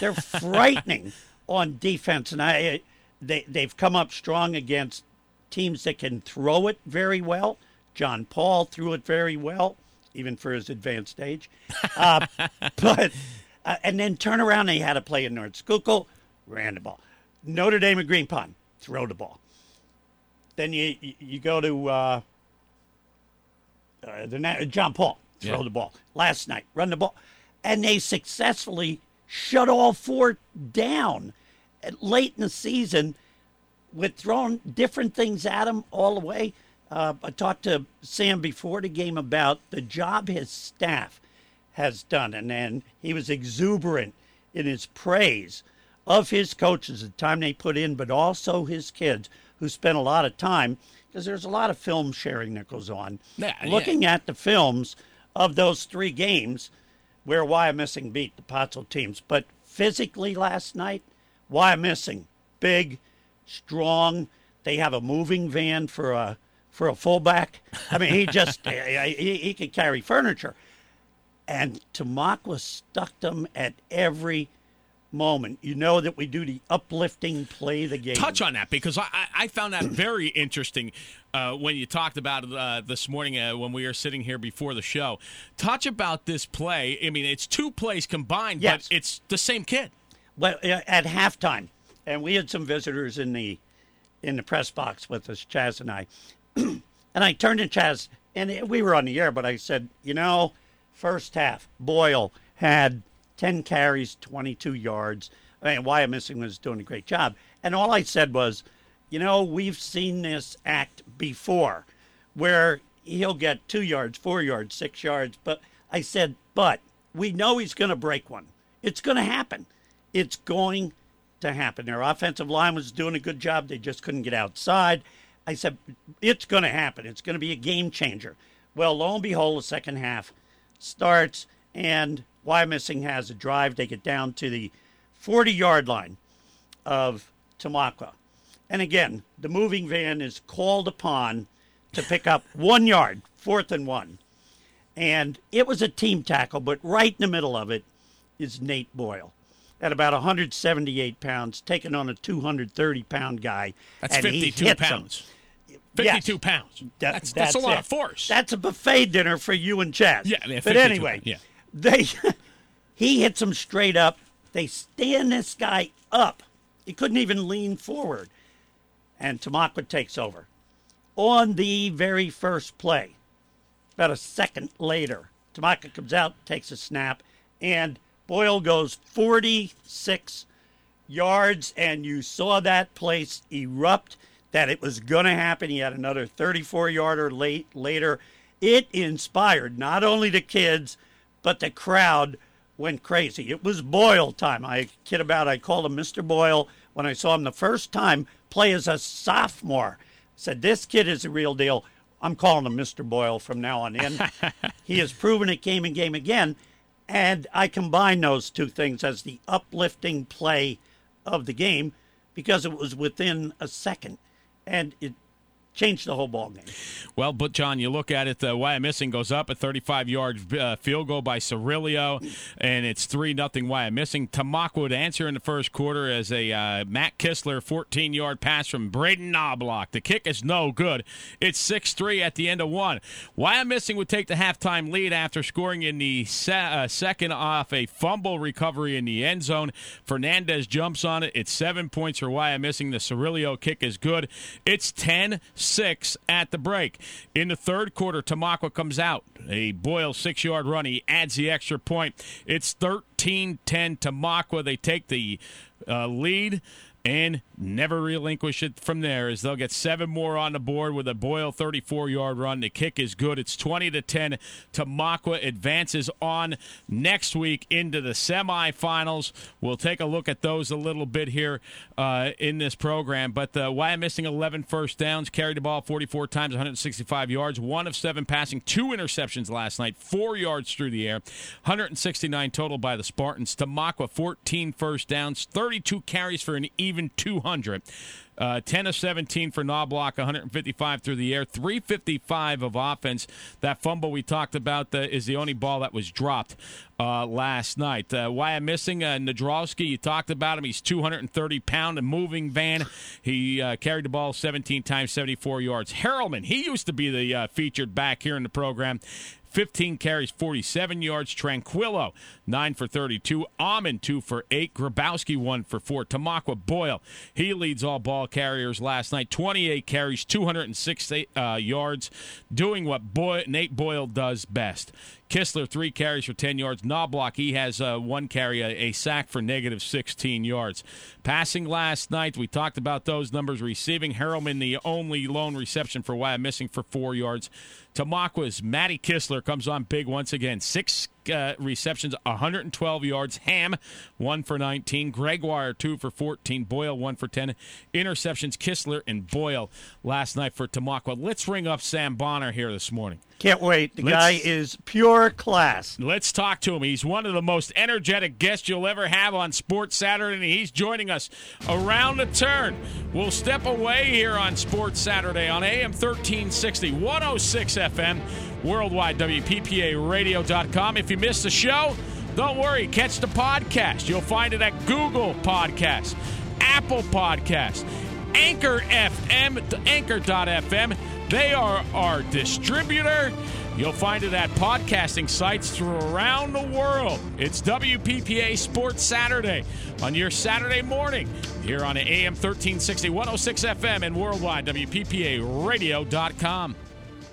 They're frightening on defense, and I they they've come up strong against teams that can throw it very well. John Paul threw it very well, even for his advanced age. Uh, (laughs) but uh, and then turn around, they had to play in North Schuylkill, ran the ball. Notre Dame and Green Pond, throw the ball. Then you you, you go to uh, uh, the John Paul, throw Yeah. the ball. Last night, run the ball, and they successfully shut all four down late in the season with throwing different things at him all the way. Uh, I talked to Sam before the game about the job his staff has done, and then he was exuberant in his praise of his coaches, the time they put in, but also his kids who spent a lot of time because there's a lot of film sharing that goes on. Yeah, yeah. Looking at the films of those three games where Wyomissing beat the Pottsville teams, but physically last night, Wyomissing big, strong. They have a moving van for a for a fullback. I mean, he (laughs) just eh, eh, eh, he, he could carry furniture. And Tamaqua stuck them at every moment. You know that we do the uplifting play the game. touch on that because I, I- found that very interesting uh, when you talked about it uh, this morning uh, when we were sitting here before the show. Touch about this play. I mean, it's two plays combined, Yes. but it's the same kid. well at halftime, and we had some visitors in the in the press box with us, Chaz and I, (clears throat) and I turned to Chaz, and we were on the air, but I said, you know, first half, Boyle had ten carries, twenty two yards. I mean, missing was doing a great job, and all I said was, you know, we've seen this act before, where he'll get two yards, four yards, six yards, but I said, but we know he's going to break one. It's going to happen. It's going to happen. Their offensive line was doing a good job. They just couldn't get outside. I said, it's going to happen. It's going to be a game changer. Well, lo and behold, the second half starts, and Wyomissing has a drive. They get down to the 40 yard line of Tamaqua. And again, the moving van is called upon to pick up (laughs) one yard, fourth and one. And it was a team tackle, but right in the middle of it is Nate Boyle at about 178 pounds, taking on a 230 pound guy. That's and he 52 hits him. pounds. 52 Yes. pounds. That- that's, that's, a lot it. of force. That's a buffet dinner for you and Chaz. Yeah, yeah, but 52, anyway, yeah. They (laughs) he hits him straight up. They stand this guy up. He couldn't even lean forward, and Tamaqua takes over on the very first play. About a second later, Tamaqua comes out, takes a snap, and Boyle goes 46 yards, and you saw that place erupt. That it was going to happen. He had another 34 yarder late later. It inspired not only the kids, but the crowd went crazy. It was Boyle time. I kid about. I called him Mr. Boyle when I saw him the first time play as a sophomore. I said, This kid is a real deal. I'm calling him Mr. Boyle from now on in. (laughs) he has proven it game and game again. And I combine those two things as the uplifting play of the game because it was within a second. And it changed the whole ball game. Well, but John, you look at it. The Wyomissing goes up a 35-yard uh, field goal by Cirillo, and it's three nothing Wyomissing. Tamaqua would answer in the first quarter as a uh, Matt Kistler 14-yard pass from Braden Knobloch. The kick is no good. It's six-three at the end of one. Wyomissing would take the halftime lead after scoring in the se- uh, second off a fumble recovery in the end zone. Fernandez jumps on it. It's seven points for Wyomissing. The Cirillo kick is good. It's 10 six at the break. In the third quarter, Tamaqua comes out. A Boyle six yard run. He adds the extra point. It's 13 10 Tamaqua. They take the uh, lead and never relinquish it from there as they'll get seven more on the board with a Boyle 34 yard run. The kick is good. It's 20 to 10. Tamaqua advances on next week into the semifinals. We'll take a look at those a little bit here uh, in this program. But uh, Wyomissing 11 first downs, carried the ball 44 times, 165 yards, one of seven passing, two interceptions last night, four yards through the air, 169 total by the Spartans. Tamaqua 14 first downs, 32 carries for an even 200. Uh, 10 of 17 for Knobloch, 155 through the air, 355 of offense. That fumble we talked about uh, is the only ball that was dropped uh, last night. Uh, Wyomissing uh, Nadrowski, you talked about him. He's 230 pound, a moving van. He uh, carried the ball 17 times, 74 yards. Harrelman, he used to be the uh, featured back here in the program. 15 carries, 47 yards. Tranquillo, 9 for 32. Amon, 2 for 8. Grabowski, 1 for 4. Tamaqua Boyle, he leads all ball carriers last night. 28 carries, 206 uh, yards, doing what Boy- Nate Boyle does best. Kistler, three carries for 10 yards. Knobloch, he has uh, one carry, a, a, sack for negative 16 yards. Passing last night, we talked about those numbers. Receiving, Harrelman, the only lone reception for Wyomissing for four yards. Tamaqua's Matty Kistler comes on big once again. Six uh, receptions, 112 yards. Ham, 1 for 19. Gregoire, 2 for 14. Boyle, 1 for 10. Interceptions, Kistler and Boyle last night for Tamaqua. Let's ring up Sam Bonner here this morning. Can't wait. The let's, guy is pure class. Let's talk to him. He's one of the most energetic guests you'll ever have on Sports Saturday, and he's joining us around the turn. We'll step away here on Sports Saturday on AM 1360, 106 FM, worldwide, WPPAradio.com. If you missed the show, don't worry. Catch the podcast. You'll find it at Google Podcast, Apple Podcast, Anchor FM, Anchor.fm they are our distributor. You'll find it at podcasting sites around the world. It's WPPA Sports Saturday on your Saturday morning here on AM 1360, 106 FM, and worldwide, WPPARadio.com.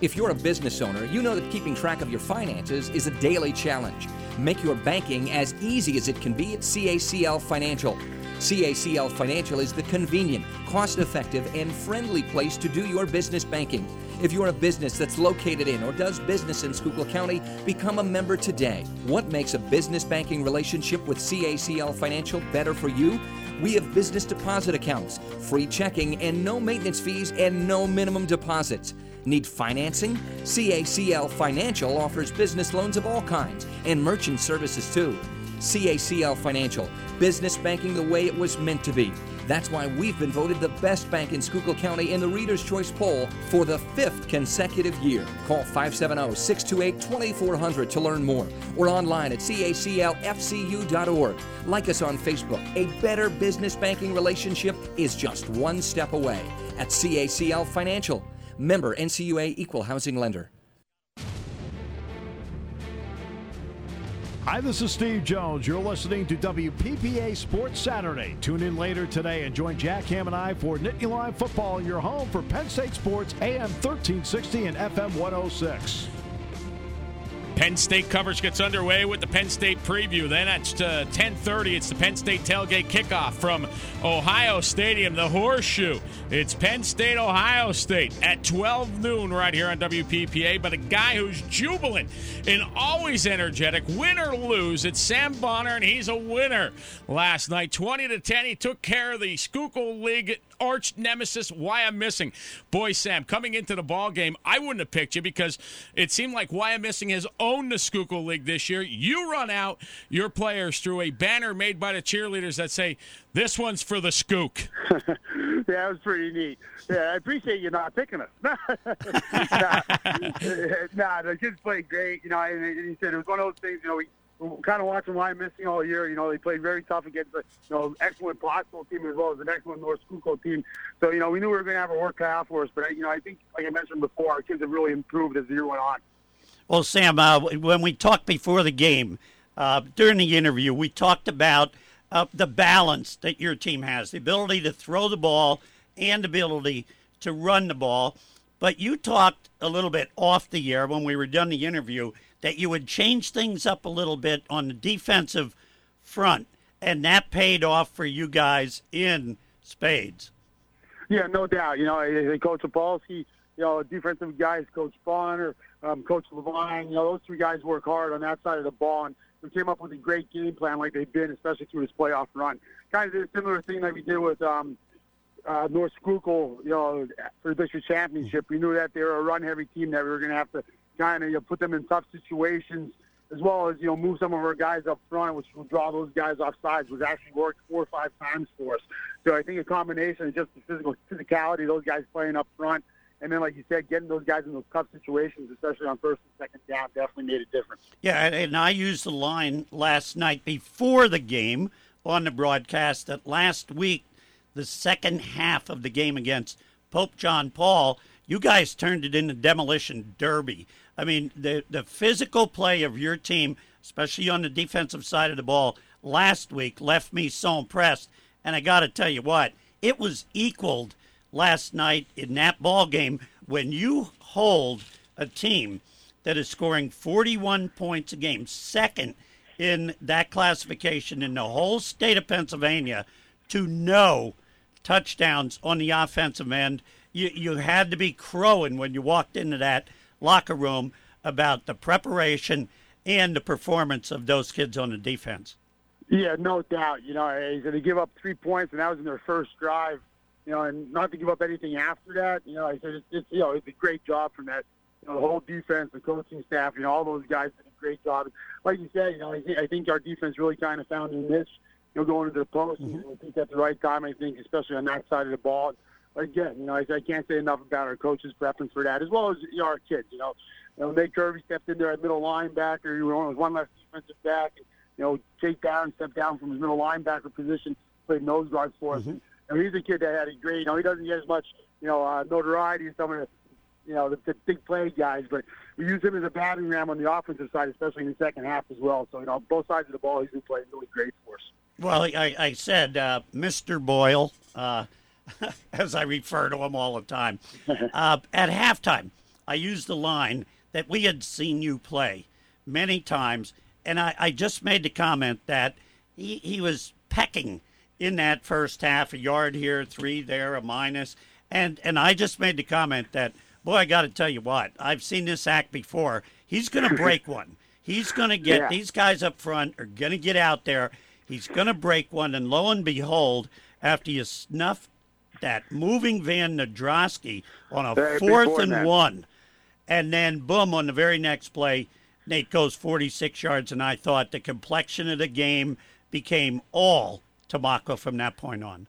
If you're a business owner, you know that keeping track of your finances is a daily challenge. Make your banking as easy as it can be at CACL Financial. CACL Financial is the convenient, cost effective, and friendly place to do your business banking. If you're a business that's located in or does business in Schuylkill County, become a member today. What makes a business banking relationship with CACL Financial better for you? We have business deposit accounts, free checking, and no maintenance fees and no minimum deposits. Need financing? CACL Financial offers business loans of all kinds and merchant services too. CACL Financial, business banking the way it was meant to be. That's why we've been voted the best bank in Schuylkill County in the Reader's Choice poll for the fifth consecutive year. Call 570 628 2400 to learn more or online at caclfcu.org. Like us on Facebook. A better business banking relationship is just one step away at CACL Financial. Member NCUA Equal Housing Lender. Hi, this is Steve Jones. You're listening to WPPA Sports Saturday. Tune in later today and join Jack Ham and I for Nittany Live Football, your home for Penn State Sports, AM 1360 and FM 106. Penn State coverage gets underway with the Penn State preview. Then at uh, 10:30, it's the Penn State tailgate kickoff from Ohio Stadium, the Horseshoe. It's Penn State, Ohio State at 12 noon right here on WPPA. But a guy who's jubilant and always energetic, win or lose, it's Sam Bonner, and he's a winner. Last night, 20 to 10, he took care of the Schuylkill League arch nemesis. Wyomissing. boy, Sam, coming into the ball game, I wouldn't have picked you because it seemed like Wyomissing has owned the Schuylkill League this year. You run out your players through a banner made by the cheerleaders that say, "This one's for the Skook." (laughs) yeah, that was pretty neat. Yeah, I appreciate you not picking us. (laughs) (laughs) nah, nah, the kids played great. You know, and he said it was one of those things. You know, we kind of watching Wyomissing all year. You know, they played very tough against a you know excellent Pottsville team as well as an excellent North Schuylkill team. So you know, we knew we were going to have a work out for us. But you know, I think, like I mentioned before, our kids have really improved as the year went on. Well, Sam, uh, when we talked before the game, uh, during the interview, we talked about uh, the balance that your team has, the ability to throw the ball and the ability to run the ball. But you talked a little bit off the air when we were done the interview that you would change things up a little bit on the defensive front, and that paid off for you guys in spades. Yeah, no doubt. You know, Coach Zapolsky, you know, defensive guys, Coach Bonner, um, Coach Levine, you know, those three guys work hard on that side of the ball, and we came up with a great game plan like they've been, especially through this playoff run. Kind of did a similar thing that we did with um, uh, North Schuylkill, you know, for the district championship. We knew that they were a run-heavy team that we were going to have to kind of you know, put them in tough situations, as well as you know move some of our guys up front, which will draw those guys off sides, which actually worked four or five times for us. So I think a combination of just the physical physicality, those guys playing up front, and then like you said, getting those guys in those tough situations, especially on first and second down, definitely made a difference. Yeah, and I used the line last night before the game on the broadcast that last week, the second half of the game against Pope John Paul, you guys turned it into demolition derby. I mean, the the physical play of your team, especially on the defensive side of the ball, last week left me so impressed. And I got to tell you what, it was equaled last night in that ball game when you hold a team that is scoring 41 points a game, second in that classification in the whole state of Pennsylvania, to no touchdowns on the offensive end. You you had to be crowing when you walked into that locker room about the preparation and the performance of those kids on the defense. Yeah, no doubt. You know, he's going to give up three points, and that was in their first drive. You know, and not to give up anything after that. You know, I said it's, it's you know it's a great job from that. You know, the whole defense, the coaching staff, you know, all those guys did a great job. Like you said, you know, I think, I think our defense really kind of found a niche. You know, going into the post, mm-hmm. I think at the right time. I think, especially on that side of the ball again, you know, I, I can't say enough about our coaches' preference for that, as well as you know, our kids. You know, you know, Nate Kirby stepped in there at middle linebacker. You know, was one less defensive back. And, you know, Jake Barron stepped down from his middle linebacker position, played nose guard for us. Mm-hmm. And, he's a kid that had a great. You know, he doesn't get as much, you know, uh, notoriety as some of the, you know, the, the big play guys, but we use him as a batting ram on the offensive side, especially in the second half as well. So, you know, both sides of the ball, he's been playing really great for us. Well, I, I said, uh, Mr. Boyle. Uh, (laughs) as I refer to him all the time. Uh, at halftime, I used the line that we had seen you play many times, and I, I just made the comment that he, he was pecking in that first half, a yard here, three there, a minus, and and I just made the comment that boy, I got to tell you what, I've seen this act before. He's going (laughs) to break one. He's going to get Yeah. these guys up front are going to get out there. He's going to break one, and lo and behold, after you snuff that moving Van Nadrowski on a Very fourth and man. one, and then boom on the very next play, Nate goes 46 yards, and I thought the complexion of the game became all Tamaqua from that point on.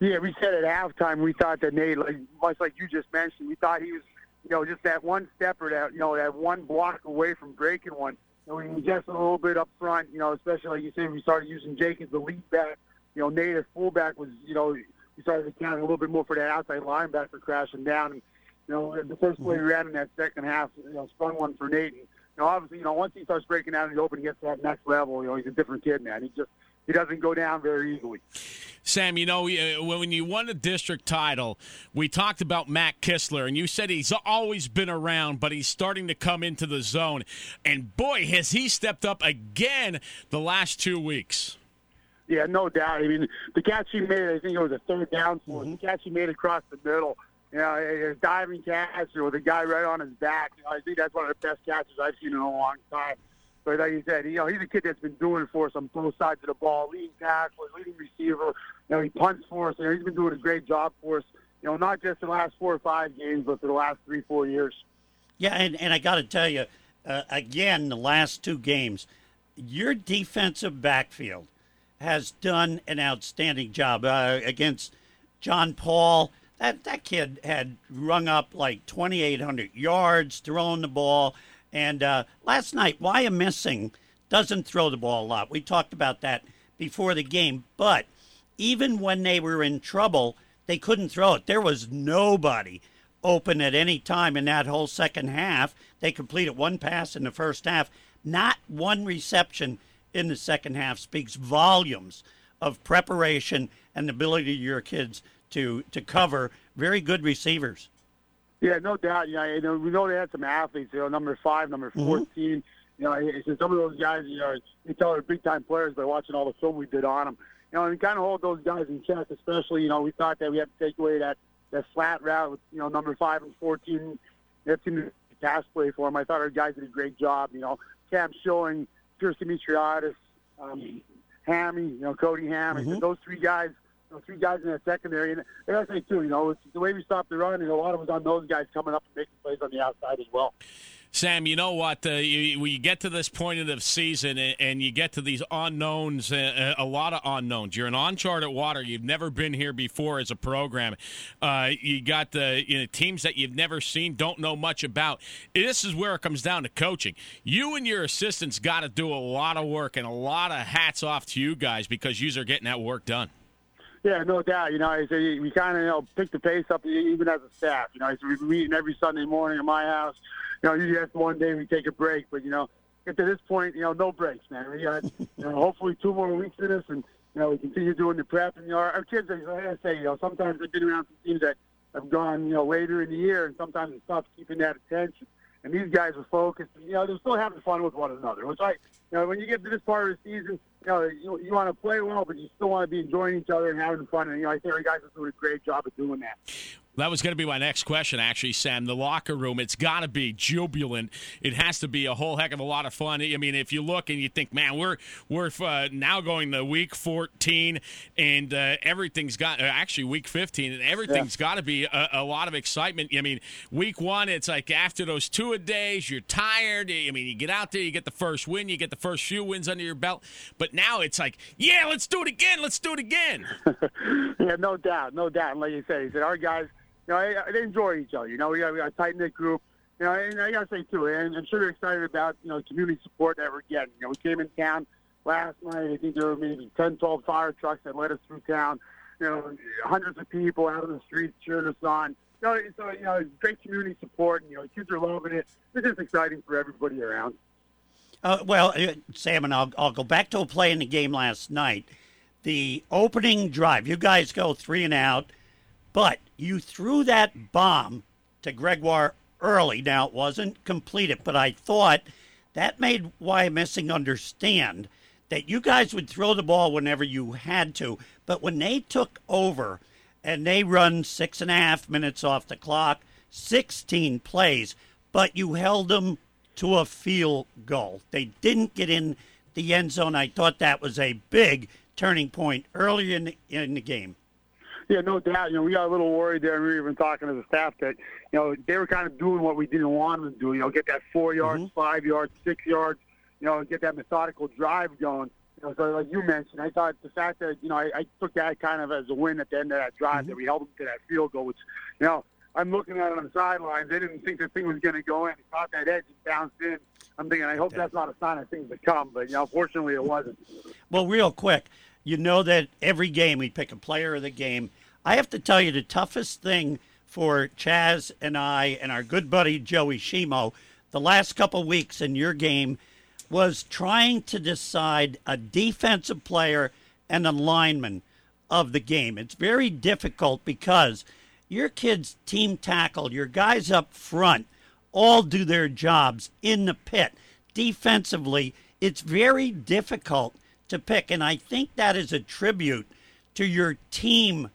Yeah, we said at halftime we thought that Nate, like much like you just mentioned, we thought he was, you know, just that one step or that, you know, that one block away from breaking one. And we just a little bit up front, you know, especially like you said, we started using Jake as the lead back. You know, Nate as fullback was, you know, we started accounting a little bit more for that outside linebacker crashing down. And, you know, the first play mm-hmm. we ran in that second half, you know, spun one for Nate. And, you know, obviously, you know, once he starts breaking out in the open, he gets to that next level. You know, he's a different kid, man. He just he doesn't go down very easily. Sam, you know, when you won the district title, we talked about Matt Kistler, and you said he's always been around, but he's starting to come into the zone. And boy, has he stepped up again the last two weeks. Yeah, no doubt. I mean, the catch he made, I think it was a third down for mm-hmm. The catch he made across the middle, you know, a diving catch with a guy right on his back. You know, I think that's one of the best catches I've seen in a long time. But like you said, you know, he's a kid that's been doing it for us on both sides of the ball, leading tackler, leading receiver. You know, he punts for us. You know, he's been doing a great job for us. You know, not just the last four or five games, but for the last three, four years. Yeah, and, and I got to tell you, uh, again, the last two games, your defensive backfield has done an outstanding job uh, against John Paul. That that kid had rung up like 2,800 yards, throwing the ball. And uh, last night, Wyomissing doesn't throw the ball a lot. We talked about that before the game. But even when they were in trouble, they couldn't throw it. There was nobody open at any time in that whole second half. They completed one pass in the first half. Not one reception in the second half speaks volumes of preparation and the ability of your kids to, to cover very good receivers. Yeah, no doubt. Yeah, you know, we know they had some athletes. You know, number five, number mm-hmm. 14 mm-hmm. You know, it's some of those guys. You know, you tell they're big time players by watching all the film we did on them. You know, and kind of hold those guys in check. Especially, you know, we thought that we had to take away that that flat route with you know number five and 14. That seemed to be a pass play for him. I thought our guys did a great job. You know, Cam showing, Pierce Dimitriadis, um, Hammy, you know, Cody Ham, mm-hmm. those three guys know, three guys in that secondary. And I gotta say too, you know, it's the way we stopped the run, and a lot of it was on those guys coming up and making plays on the outside as well. Sam, you know what? Uh, you, you get to this point of the season and, and you get to these unknowns, uh, uh, a lot of unknowns. You're in uncharted water. You've never been here before as a program. Uh, you got the you know, teams that you've never seen, don't know much about. This is where it comes down to coaching. You and your assistants got to do a lot of work, and a lot of hats off to you guys because you are getting that work done. Yeah, no doubt. You know, I we kind of you know pick the pace up even as a staff. You know, I say we're meeting every Sunday morning at my house. You know, usually that's one day we take a break, but you know, get to this point, you know, no breaks, man. We got you know hopefully two more weeks in us, and you know we continue doing the prep. And you know, our, kids, like I say, you know, sometimes they've been around some teams that have gone you know later in the year, and sometimes it's tough keeping that attention. And these guys are focused. You know, they're still having fun with one another, which I, you know, when you get to this part of the season you know, you, you want to play well, but you still want to be enjoying each other and having fun. And you know, I think our guys are doing a great job of doing that. That was going to be my next question, actually, Sam. The locker room, it's got to be jubilant. It has to be a whole heck of a lot of fun. I mean, if you look and you think, man, we're we're uh, now going to week 14, and uh, everything's got uh, actually week 15, and everything's yeah. got to be a, a, lot of excitement. I mean, week one, it's like after those two a days, you're tired. I mean, you get out there, you get the first win, you get the first few wins under your belt, but now it's like, yeah, let's do it again, let's do it again. (laughs) yeah, no doubt, no doubt. And like you said, he said our guys you know, they enjoy each other. You know, we got, we got a tight knit group. You know, and I got to say too, and I'm sure they're excited about you know community support that we're getting. You know, we came in town last night. I think there were maybe 10, 12 fire trucks that led us through town. You know, hundreds of people out on the streets cheering us on. You know, so you know, great community support. And, you know, kids are loving it. It's just exciting for everybody around. Uh, well, uh, Sam, and I'll, I'll go back to a play in the game last night. The opening drive, you guys go three and out, but you threw that bomb to Gregoire early. Now, it wasn't completed, but I thought that made Wyomissing understand that you guys would throw the ball whenever you had to. But when they took over and they run six and a half minutes off the clock, 16 plays, but you held them to a field goal. They didn't get in the end zone. I thought that was a big turning point early in the, in the game. Yeah, no doubt. You know, we got a little worried there, and we were even talking to the staff that, you know, they were kind of doing what we didn't want them to do. You know, get that four yards, mm-hmm. five yards, six yards. You know, get that methodical drive going. You know, so like you mentioned, I thought the fact that you know I, I took that kind of as a win at the end of that drive mm-hmm. that we held them to that field goal, which you know I'm looking at it on the sidelines. They didn't think the thing was going to go in. He caught that edge and bounced in. I'm thinking, I hope that's not a sign of things to come. But you know, fortunately, it wasn't. Well, real quick, you know that every game we pick a player of the game I have to tell you, the toughest thing for Chaz and I and our good buddy Joey Shimo the last couple weeks in your game, was trying to decide a defensive player and a lineman of the game. It's very difficult because your kids team tackle, your guys up front all do their jobs in the pit. Defensively, it's very difficult to pick. And I think that is a tribute to your team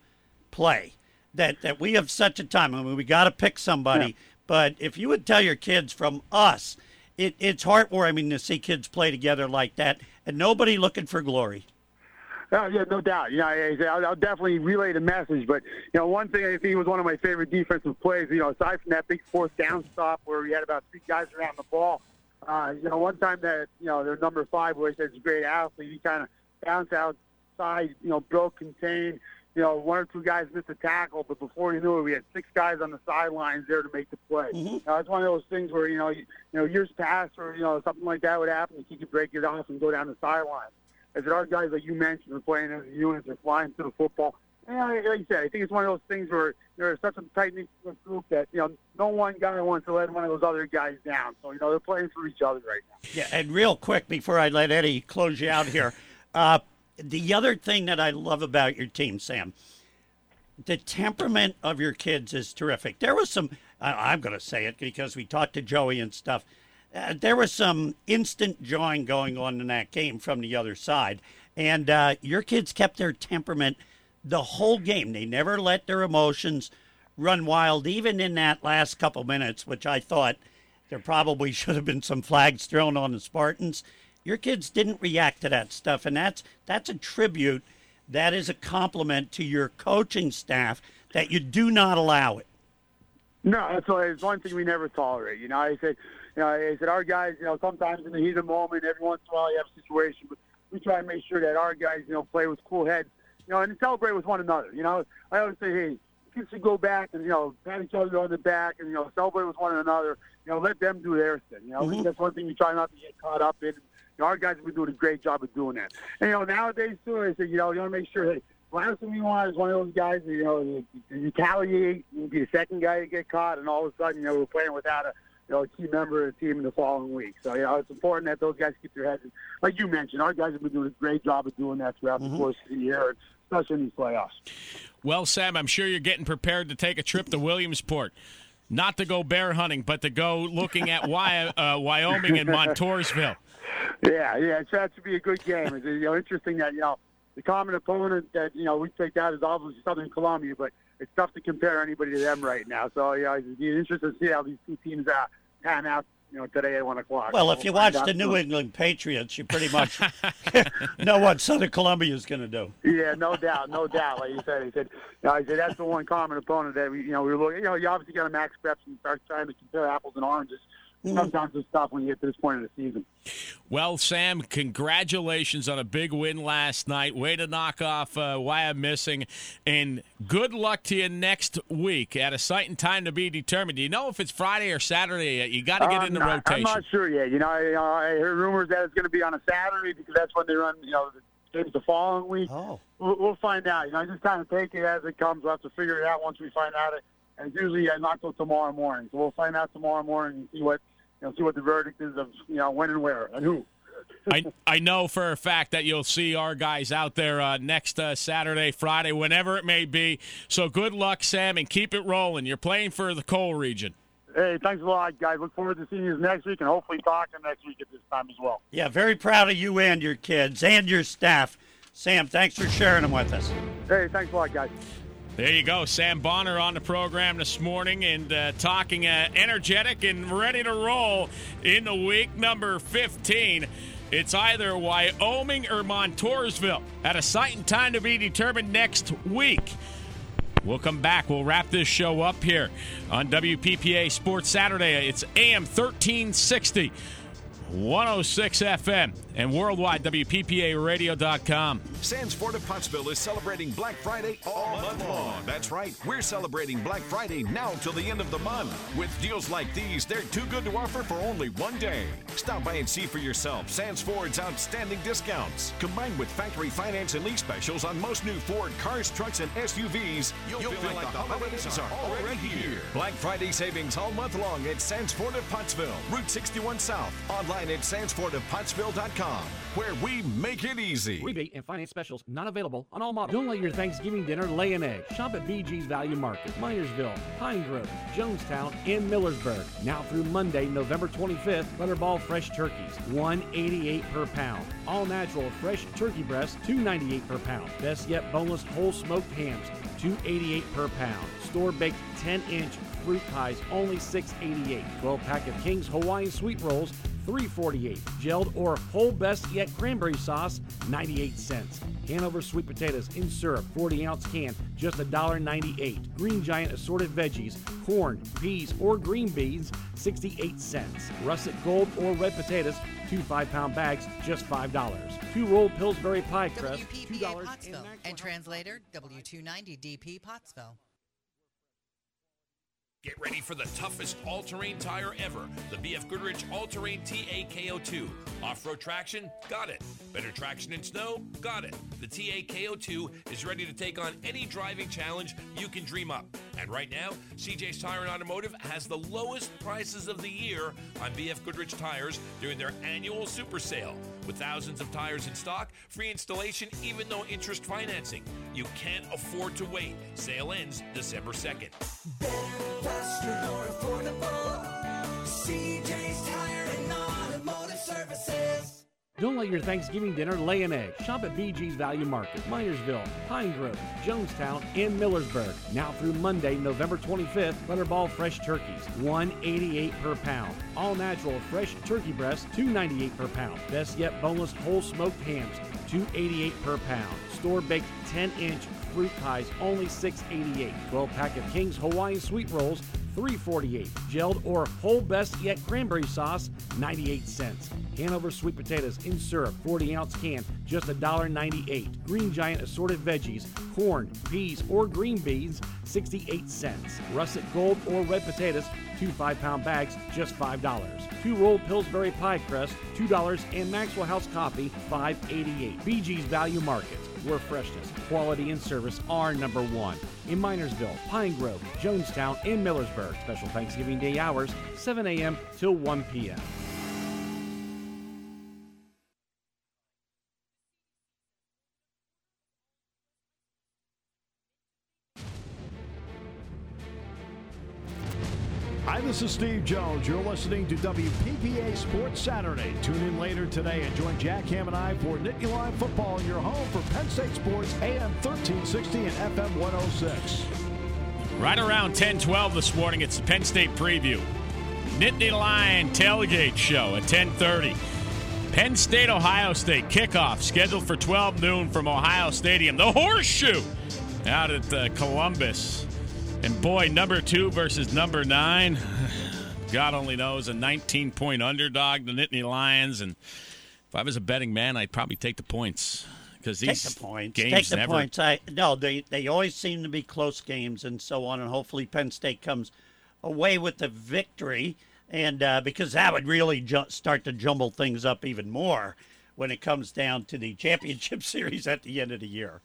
play. That, that we have such a time. I mean, we got to pick somebody. Yeah. But if you would tell your kids from us, it, it's heartwarming to see kids play together like that and nobody looking for glory. Uh, yeah, no doubt. You know, I, will definitely relay the message. But you know, one thing I think was one of my favorite defensive plays. You know, aside from that big fourth down stop where we had about three guys around the ball. Uh, you know, one time that you know their number five, where he says a great athlete, he kind of bounced outside. You know, broke, contained. You know, one or two guys missed a tackle, but before you knew it, we had six guys on the sidelines there to make the play. Mm-hmm. Now, it's one of those things where you know, you, you know, years past, or you know, something like that would happen. You could break it off and go down the sideline that our guys, like you mentioned, are playing as units, are flying through the football. And like you said, I think it's one of those things where there's such a tight knit group that you know no one guy wants to let one of those other guys down. So you know they're playing for each other right now. Yeah, and real quick before I let Eddie close you out here, (laughs) uh, the other thing that I love about your team, Sam, the temperament of your kids is terrific. There was some, I'm going to say it because we talked to Joey and stuff uh, there was some instant join going on in that game from the other side. And uh, your kids kept their temperament the whole game. They never let their emotions run wild, even in that last couple minutes, which I thought there probably (laughs) should have been some flags thrown on the Spartans. Your kids didn't react to that stuff, and that's that's a tribute. That is a compliment to your coaching staff that you do not allow it. No, that's why it's one thing we never tolerate. You know, I said you know, I said our guys, you know, sometimes in the heat of the moment, every once in a while you have a situation, but we try to make sure that our guys, you know, play with cool heads, you know, and celebrate with one another. You know, I always say, hey, kids should go back and you know pat each other on the back and you know celebrate with one another. You know, let them do their thing. You know, mm-hmm. that's one thing we try not to get caught up in. You know, our guys have been doing a great job of doing that. And you know, nowadays too, I say, you know, you want to make sure, hey, last thing we want is one of those guys, you know, you, you retaliate, you be the second guy to get caught, and all of a sudden, you know, we're playing without a you know, a key member of the team in the following week. So, you know, it's important that those guys keep their heads. Like you mentioned, our guys have been doing a great job of doing that throughout mm-hmm. the course of the year, especially in these playoffs. Well, Sam, I'm sure you're getting prepared to take a trip to Williamsport. Not to go bear hunting, but to go looking at (laughs) uh, Wyoming and Montoursville. Yeah, yeah, it's that should be a good game. It's you know interesting that you know the common opponent that you know we take out is obviously Southern Columbia, but it's tough to compare anybody to them right now. So yeah, it's interesting to see how these two teams uh, pan out. You know, today at one o'clock. Well, if you watch the New soon. England Patriots, you pretty much (laughs) (laughs) know what Southern Columbia is going to do. Yeah, no doubt, no doubt. Like you said, he said, you know, I said that's the one common opponent that we, you know, we were looking. You know, you obviously got to max preps and start trying to compare apples and oranges. Mm-hmm. sometimes it's tough when you get to this point of the season. Well, Sam, congratulations on a big win last night. Way to knock off uh, missing, and good luck to you next week at a site and time to be determined. Do you know if it's Friday or Saturday yet? You got to get uh, in the not, rotation. I'm not sure yet. You know, I, uh, I heard rumors that it's going to be on a Saturday because that's when they run. You know, the games the following week. Oh. We'll, we'll find out. You know, I just kind of take it as it comes. We'll have to figure it out once we find out it. And usually uh, not till tomorrow morning. So we'll find out tomorrow morning and see what you know, see what the verdict is of you know when and where and who. I I know for a fact that you'll see our guys out there uh, next uh, Saturday, Friday, whenever it may be. So good luck, Sam, and keep it rolling. You're playing for the coal region. Hey, thanks a lot, guys. Look forward to seeing you next week and hopefully talking next week at this time as well. Yeah, very proud of you and your kids and your staff. Sam, thanks for sharing them with us. Hey, thanks a lot, guys. There you go. Sam Bonner on the program this morning and uh, talking uh, energetic and ready to roll in the week number 15. It's either Wyoming or Montoursville at a site and time to be determined next week. We'll come back. We'll wrap this show up here on WPPA Sports Saturday. It's AM 1360, 106 FM, and worldwide, WPPARadio.com. Sands Ford of Pottsville is celebrating Black Friday all month long. That's right, we're celebrating Black Friday now till the end of the month. With deals like these, they're too good to offer for only one day. Stop by and see for yourself Sands Ford's outstanding discounts. Combined with factory finance and lease specials on most new Ford cars, trucks, and SUVs, you'll, you'll feel, feel, like, the holidays, holidays are already here. Black Friday savings all month long at Sands Ford of Pottsville, Route 61 South. Online at sandsfordofpottsville.com, where we make it easy. Rebate and finance specials not available on all models. Don't let your Thanksgiving dinner lay an egg. Shop at BG's Value Market, Minersville, Pine Grove, Jonestown, and Millersburg. Now through Monday, November 25th, Butterball fresh turkeys, 188 per pound. All natural fresh turkey breasts, 298 per pound. Best yet boneless whole smoked hams, 288 per pound. Store baked 10 inch fruit pies, only 688. 12 pack of King's Hawaiian sweet rolls, 348. Gelled or whole best yet cranberry sauce, 98 cents. Hanover sweet potatoes in syrup, 40 ounce can, just $1.98. Green Giant assorted veggies, corn, peas, or green beans, 68 cents. Russet gold or red potatoes, two 5 pound bags, just $5. Two rolled Pillsbury pie crust, $2. Pottsville. And translator, W290 DP Pottsville. Get ready for the toughest all terrain tire ever the BF Goodrich All Terrain T/A KO2. Off road traction? Got it. Better traction in snow? Got it. The T/A KO2 is ready to take on any driving challenge you can dream up. And right now, CJ's Tire and Automotive has the lowest prices of the year on BF Goodrich tires during their annual super sale. With thousands of tires in stock, free installation, even no interest financing. You can't afford to wait. Sale ends December 2nd. Better, faster, more affordable. CJ's Tire and Automotive Services. Don't let your Thanksgiving dinner lay an egg. Shop at BG's Value Market, Minersville, Pine Grove, Jonestown, and Millersburg. Now through Monday, November 25th, Butterball fresh turkeys, 188 per pound. All natural fresh turkey breasts, 298 per pound. Best yet boneless whole smoked hams, 288 per pound. Store baked 10 inch fruit pies, only 688. 12 pack of King's Hawaiian sweet rolls, 348. Gelled or whole best yet cranberry sauce, 98 cents. Hanover sweet potatoes in syrup, 40 ounce can, just $1.98. Green Giant assorted veggies, corn, peas, or green beans, 68 cents. Russet gold or red potatoes, two 5 pound bags, just $5. Two rolled Pillsbury pie crust, $2, and Maxwell House coffee, 588. BG's Value Market, where freshness, quality, and service are number one. In Minersville, Pine Grove, Jonestown, and Millersburg. Special Thanksgiving Day hours, 7 a.m. till 1 p.m. is Steve Jones. You're listening to WPPA Sports Saturday. Tune in later today and join Jack Ham and I for Nittany Lion Football in your home for Penn State Sports AM 1360 and FM 106. Right around 10:12 this morning, it's the Penn State preview. Nittany Lion tailgate show at 10:30. Penn State, Ohio State kickoff scheduled for 12 noon from Ohio Stadium. The Horseshoe out at uh, Columbus. And boy, number two versus number nine. God only knows a 19 point underdog, the Nittany Lions. And if I was a betting man, I'd probably take the points because Take these the points. games Take the never. points. I no, they they always seem to be close games and so on. And hopefully Penn State comes away with the victory, and uh, because that would really ju- start to jumble things up even more when it comes down to the (laughs) championship series at the end of the year.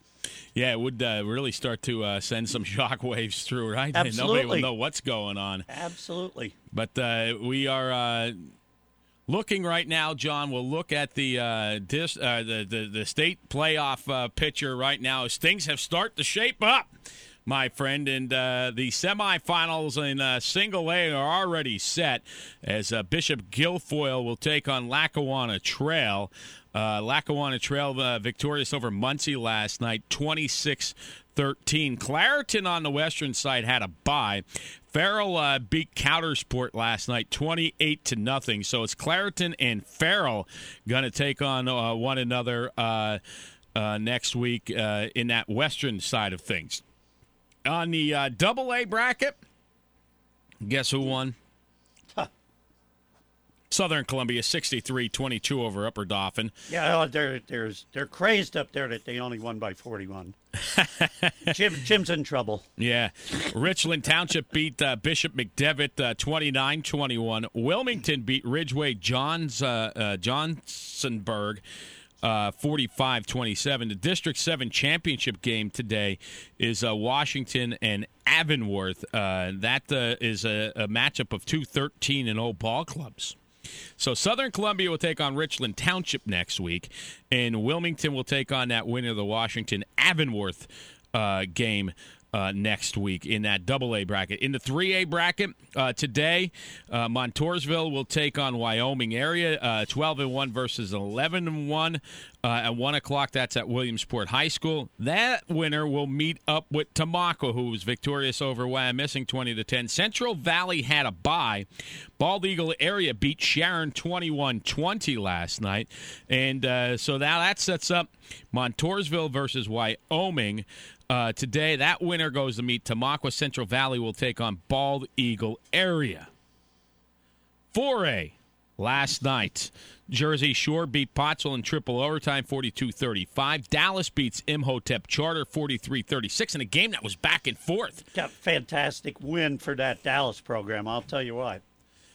Yeah, it would uh, really start to uh, send some (laughs) shock waves through, right? Absolutely. Nobody will know what's going on. Absolutely. But uh, we are uh, looking right now, John. We'll look at the uh, dis, uh, the, the the state playoff uh, picture right now as things have started to shape up, my friend. And uh, the semifinals in uh, single A are already set as uh, Bishop Guilfoyle will take on Lackawanna Trail. Uh, Lackawanna Trail uh, victorious over Muncy last night, 26 13. Clairton on the western side had a bye. Farrell uh, beat Coudersport last night, 28 to nothing. So it's Clairton and Farrell going to take on uh, one another uh, uh, next week in that western side of things. On the uh, double A bracket, guess who won? Southern Columbia 63-22 over Upper Dauphin. Yeah, they're there's they're crazed up there that they only won by 41. (laughs) Jim Jim's in trouble. Yeah. Richland Township beat uh, Bishop McDevitt uh, 29-21. Wilmington beat Ridgway Johns uh, uh, Johnsonburg uh, 45-27. The District 7 championship game today is uh, Washington and Avonworth. Uh, that uh, is a, a matchup of two 13 and 0 ball clubs. So Southern Columbia will take on Richland Township next week, and Wilmington will take on that winner of the Washington Avonworth uh, game uh, next week in that double A bracket. In the 3A bracket uh, today, uh, Montoursville will take on Wyoming area, uh, 12 and 1 versus 11 and 1. Uh, at 1 o'clock, that's at Williamsport High School. That winner will meet up with Tamaqua, who was victorious over Wyomissing 20 to 10. Central Valley had a bye. Bald Eagle area beat Sharon 21 20 last night. And uh, so now that sets up Montoursville versus Wyoming. Uh, today, that winner goes to meet Tamaqua. Central Valley will take on Bald Eagle area. 4A last night. Jersey Shore beat Pottsville in triple overtime 42 35. Dallas beats Imhotep Charter 43 36 in a game that was back and forth. Got fantastic win for that Dallas program. I'll tell you what.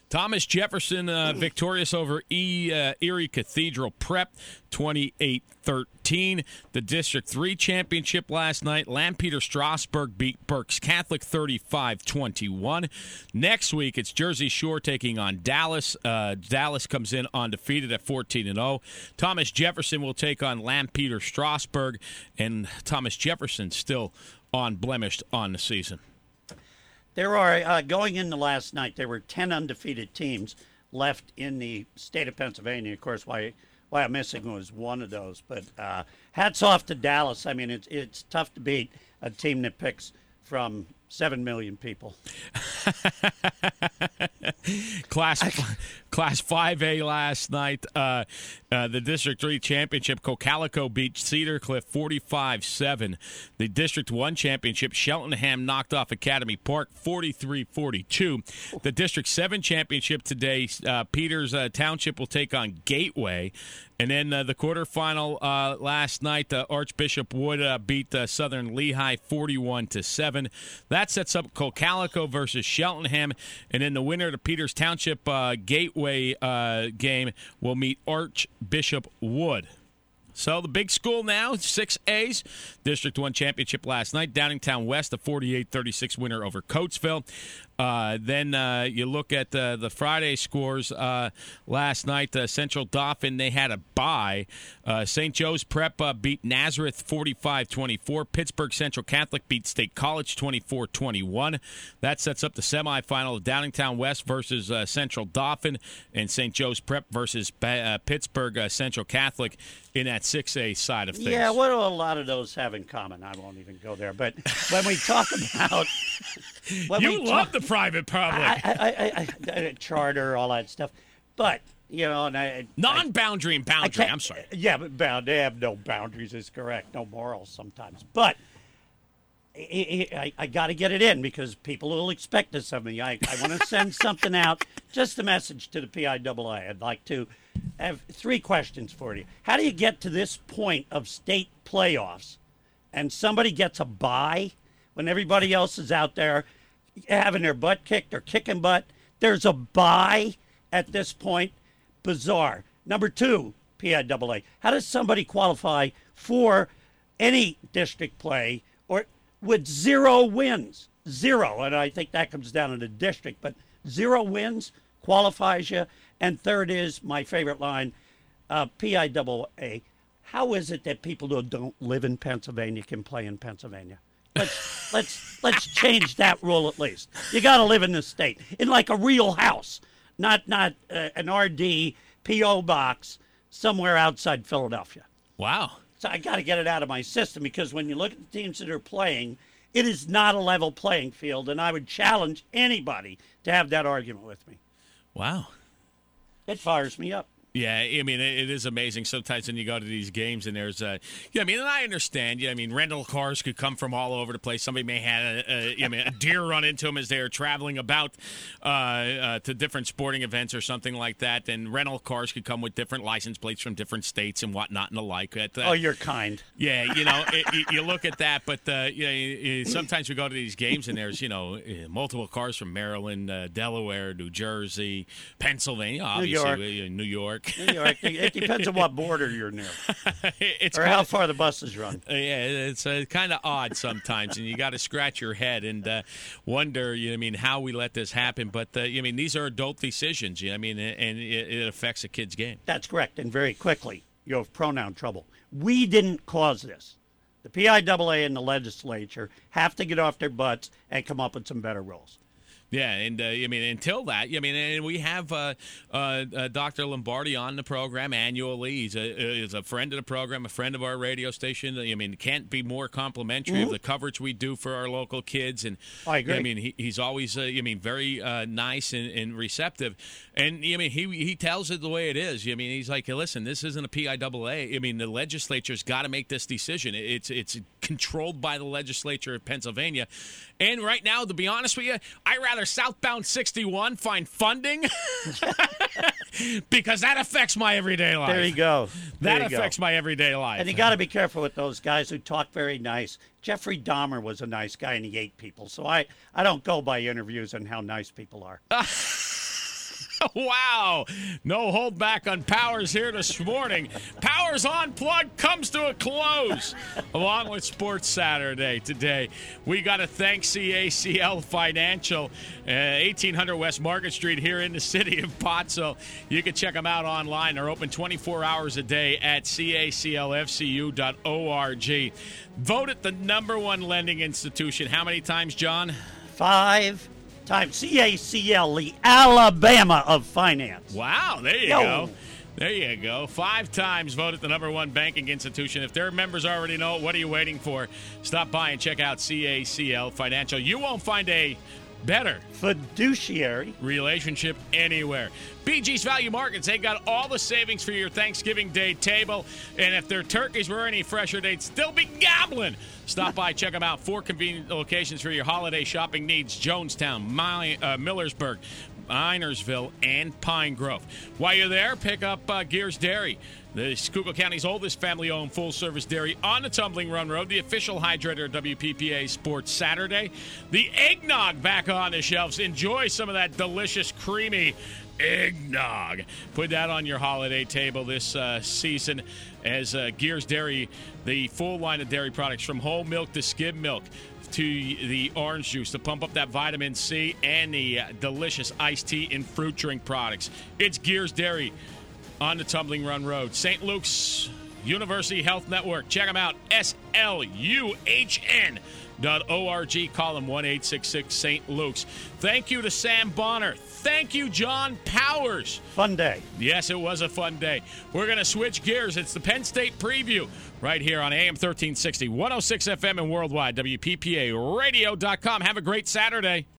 Thomas Jefferson uh, victorious over e, uh, Erie Cathedral Prep 28 13. The District 3 championship last night. Lampeter Strasburg beat Berks Catholic 35 21. Next week, it's Jersey Shore taking on Dallas. Uh, Dallas comes in undefeated at 14 0. Thomas Jefferson will take on Lampeter Strasburg, and Thomas Jefferson still unblemished on the season. There are uh, going into last night. There were ten undefeated teams left in the state of Pennsylvania. Of course, why Wyomissing was one of those. But uh, hats off to Dallas. I mean, it's it's tough to beat a team that picks from seven million people. (laughs) class class 5a last night uh, uh, the district 3 championship cocalico beat cedar cliff 45-7 the district 1 championship cheltenham knocked off academy park 43-42 the district 7 championship today uh, peters uh, township will take on gateway and then uh, the quarterfinal uh, last night, uh, Archbishop Wood uh, beat uh, Southern Lehigh 41 to 7. That sets up Cocalico versus Cheltenham. And then the winner of the Peters Township uh, Gateway game will meet Archbishop Wood. So the big school now, six A's. District 1 championship last night. Downingtown West, a 48 36 winner over Coatesville. Uh, then uh, you look at uh, the Friday scores uh, last night. Uh, Central Dauphin, they had a bye. Uh, St. Joe's Prep beat Nazareth 45 24. Pittsburgh Central Catholic beat State College 24 21. That sets up the semifinal of Downingtown West versus Central Dauphin and St. Joe's Prep versus Pittsburgh Central Catholic in that 6A side of things. Yeah, what do a lot of those have in common? I won't even go there. But when we talk (laughs) about. when you we love talk- the private public. I, I, I, charter, all that stuff. But, you know, and I. Non boundary and boundary. I'm sorry. Yeah, but bound, they have no boundaries, is correct. No morals sometimes. But. I, I, I got to get it in because people will expect this of me. I, I want to send (laughs) something out, just a message to the PIAA. I'd like to have three questions for you. How do you get to this point of state playoffs and somebody gets a bye when everybody else is out there having their butt kicked or kicking butt? There's a buy at this point. Bizarre. Number two, PIAA. How does somebody qualify for any district play or with zero wins? Zero. And I think that comes down to the district, but zero wins qualifies you. And third is my favorite line, uh, PIAA. How is it that people who don't live in Pennsylvania can play in Pennsylvania? Let's let's let's change that rule at least. You got to live in the state in like a real house, not not uh, an RD PO box somewhere outside Philadelphia. Wow. So I got to get it out of my system because when you look at the teams that are playing, it is not a level playing field, and I would challenge anybody to have that argument with me. Wow. It fires me up. Yeah, I mean it, it is amazing sometimes when you go to these games and there's, uh, yeah, I mean, and I understand. Yeah, I mean, rental cars could come from all over the place. Somebody may have a, a, I mean, a deer run into them as they're traveling about uh, uh, to different sporting events or something like that. And rental cars could come with different license plates from different states and whatnot and the like. But, uh, Oh, you're kind. yeah, you know, (laughs) it, you, you look at that, but uh, you know, you- sometimes we go to these games and there's you know eh, multiple cars from Maryland, uh, Delaware, New Jersey, Pennsylvania, obviously York. uh, New York. New York. It depends on what border you're near (laughs) it's or kinda- how far the buses run. uh, yeah, it's uh, kind of odd sometimes, and you got to scratch your head and uh, wonder. You know, I mean, how we let this happen? But uh, I mean, these are adult decisions. You know, I mean, and it, it affects a kid's game. That's correct. And very quickly, you have pronoun trouble. We didn't cause this. The PIAA and the legislature have to get off their butts and come up with some better rules. Yeah, and uh, I mean, until that, I mean, and we have uh, uh, uh, Dr. Lombardi on the program annually. He's a, he's a friend of the program, a friend of our radio station. I mean, can't be more complimentary of the coverage we do for our local kids. And I agree. I mean, he, he's always, uh, I mean, very uh, nice and, and receptive. And I mean, he he tells it the way it is. I mean, he's like, listen, this isn't a PIAA. I mean, the legislature's got to make this decision. It's it's controlled by the legislature of Pennsylvania. And right now, to be honest with you, I rather southbound 61 find funding (laughs) because that affects my everyday life. There you go. That There you go. affects my everyday life. And you got to be careful with those guys who talk very nice. Jeffrey Dahmer was a nice guy and he ate people. So I, I don't go by interviews and how nice people are. (laughs) (laughs) wow. No hold back on Powers here this morning. Powers Unplugged comes to a close (laughs) along with Sports Saturday today. We got to thank CACL Financial, uh, 1800 West Market Street here in the city of Pottsville. You can check them out online. They're open 24 hours a day at caclfcu.org. Voted the number one lending institution. How many times, John? Five times CACL, the Alabama of finance. Wow, there you Yo. go. There you go. Five times voted the number one banking institution. If their members already know it, what are you waiting for? Stop by and check out CACL Financial. You won't find a better Fiduciary. relationship anywhere. BG's Value Markets, they got all the savings for your Thanksgiving Day table. And if their turkeys were any fresher, they'd still be gobbling. Stop by, check them out. Four convenient locations for your holiday shopping needs Jonestown, My, uh, Millersburg, Minersville, and Pine Grove. While you're there, pick up uh, Gears Dairy. The Schuylkill County's oldest family owned full service dairy on the Tumbling Run Road, the official hydrator of WPPA Sports Saturday. The eggnog back on the shelves. Enjoy some of that delicious, creamy eggnog. Put that on your holiday table this uh, season as uh, Gears Dairy, the full line of dairy products from whole milk to skim milk to the orange juice to pump up that vitamin C and the uh, delicious iced tea and fruit drink products. It's Gears Dairy on the Tumbling Run Road. St. Luke's University Health Network. Check them out. S-L-U-H-N dot O-R-G. Them 1-866 St. Luke's. Thank you to Sam Bonner. Thank you, John Powers. Fun day. Yes, it was a fun day. We're going to switch gears. It's the Penn State preview right here on AM 1360, 106 FM and worldwide, WPPA radio.com. Have a great Saturday.